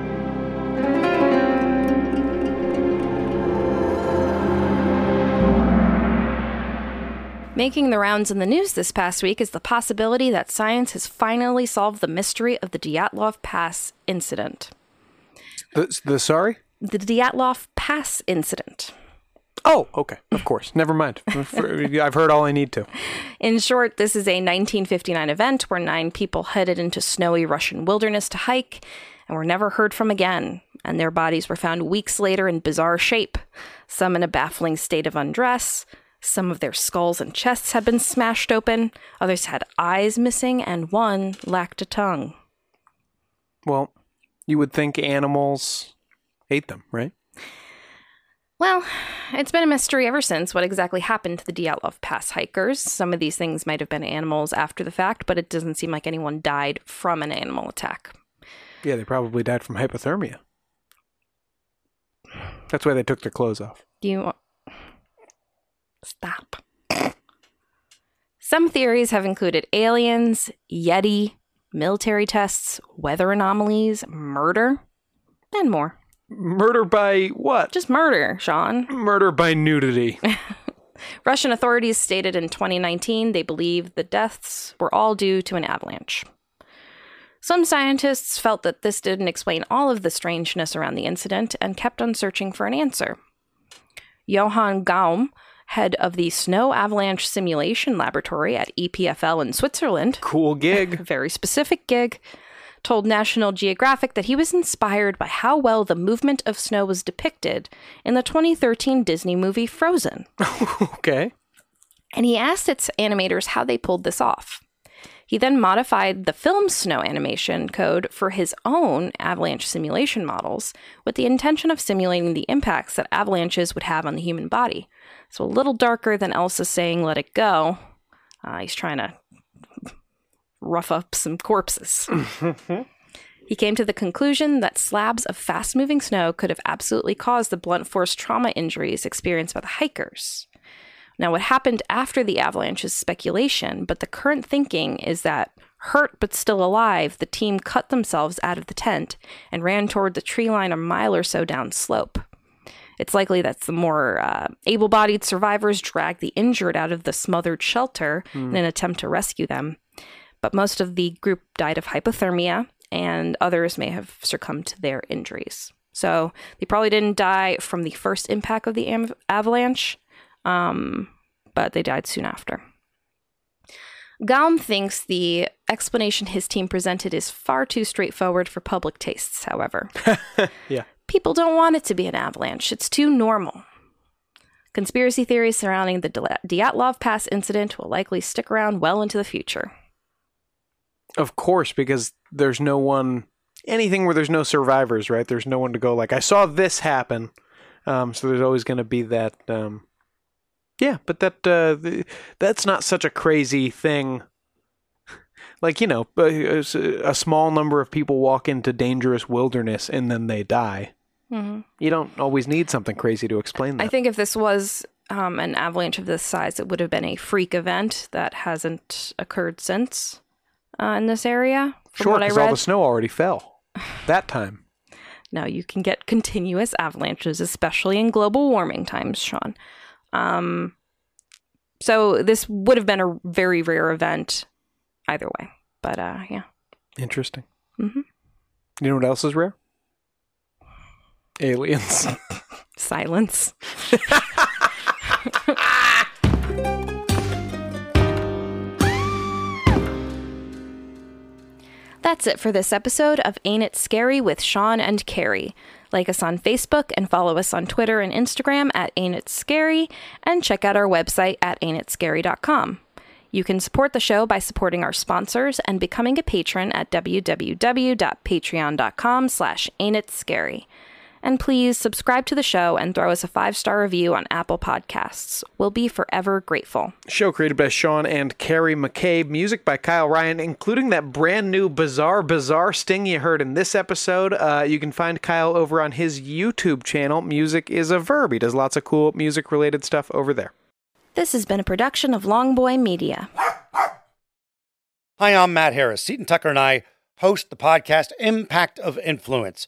Making the rounds in the news this past week is the possibility that science has finally solved the mystery of the Dyatlov Pass incident. The, the sorry? The Dyatlov Pass incident. Oh, okay. Of course. Never mind. I've heard all I need to. In short, this is a 1959 event where nine people headed into snowy Russian wilderness to hike and were never heard from again, and their bodies were found weeks later in bizarre shape, some in a baffling state of undress. Some of their skulls and chests had been smashed open, others had eyes missing, and one lacked a tongue. Well, you would think animals ate them, right? Well, it's been a mystery ever since what exactly happened to the Dyatlov Pass hikers. Some of these things might have been animals after the fact, but it doesn't seem like anyone died from an animal attack. Yeah, they probably died from hypothermia. That's why they took their clothes off. Do you. Stop. Some theories have included aliens, Yeti, military tests, weather anomalies, murder, and more. Murder by what? Just murder, Sean. Murder by nudity. Russian authorities stated in 2019 they believe the deaths were all due to an avalanche. Some scientists felt that this didn't explain all of the strangeness around the incident and kept on searching for an answer. Johan Gaume, head of the Snow Avalanche Simulation Laboratory at EPFL in Switzerland, cool gig, very specific gig, told National Geographic that he was inspired by how well the movement of snow was depicted in the 2013 Disney movie Frozen. okay. And he asked its animators how they pulled this off. He then modified the film's snow animation code for his own avalanche simulation models with the intention of simulating the impacts that avalanches would have on the human body. So a little darker than Elsa saying, let it go. Uh, he's trying to rough up some corpses. He came to the conclusion that slabs of fast moving snow could have absolutely caused the blunt force trauma injuries experienced by the hikers. Now, what happened after the avalanche is speculation, but the current thinking is that, hurt but still alive, the team cut themselves out of the tent and ran toward the tree line a mile or so down slope. It's likely that the more uh, able bodied survivors dragged the injured out of the smothered shelter Hmm. in an attempt to rescue them. But most of the group died of hypothermia, and others may have succumbed to their injuries. So they probably didn't die from the first impact of the am- avalanche, um, but they died soon after. Gaume thinks the explanation his team presented is far too straightforward for public tastes, however. yeah. People don't want it to be an avalanche, it's too normal. Conspiracy theories surrounding the Dya- Dyatlov Pass incident will likely stick around well into the future. Of course, because there's no one, anything where there's no survivors, right? There's no one to go like, I saw this happen. Um, so there's always going to be that. Um, yeah, but that uh, that's not such a crazy thing. like you know, a, a small number of people walk into dangerous wilderness and then they die. Mhm. You don't always need something crazy to explain that. I think if this was um, an avalanche of this size, it would have been a freak event that hasn't occurred since uh, in this area. Sure, because all the snow already fell that time. now you can get continuous avalanches, especially in global warming times, Sean. Um, so this would have been a very rare event either way. But uh, yeah. Interesting. Mm-hmm. You know what else is rare? Aliens. Silence. That's it for this episode of Ain't It Scary with Sean and Carrie. Like us on Facebook and follow us on Twitter and Instagram at Ain't It Scary, and check out our website at ain'titscary.com. You can support the show by supporting our sponsors and becoming a patron at www.patreon.com slash ain'titscary. And please subscribe to the show and throw us a five-star review on Apple Podcasts. We'll be forever grateful. Show created by Sean and Carrie McCabe. Music by Kyle Ryan, including that brand new bizarre, bizarre sting you heard in this episode. Uh, you can find Kyle over on his YouTube channel. Music is a verb. He does lots of cool music related stuff over there. This has been a production of Longboy Media. Hi, I'm Matt Harris. Seton Tucker and I host the podcast Impact of Influence,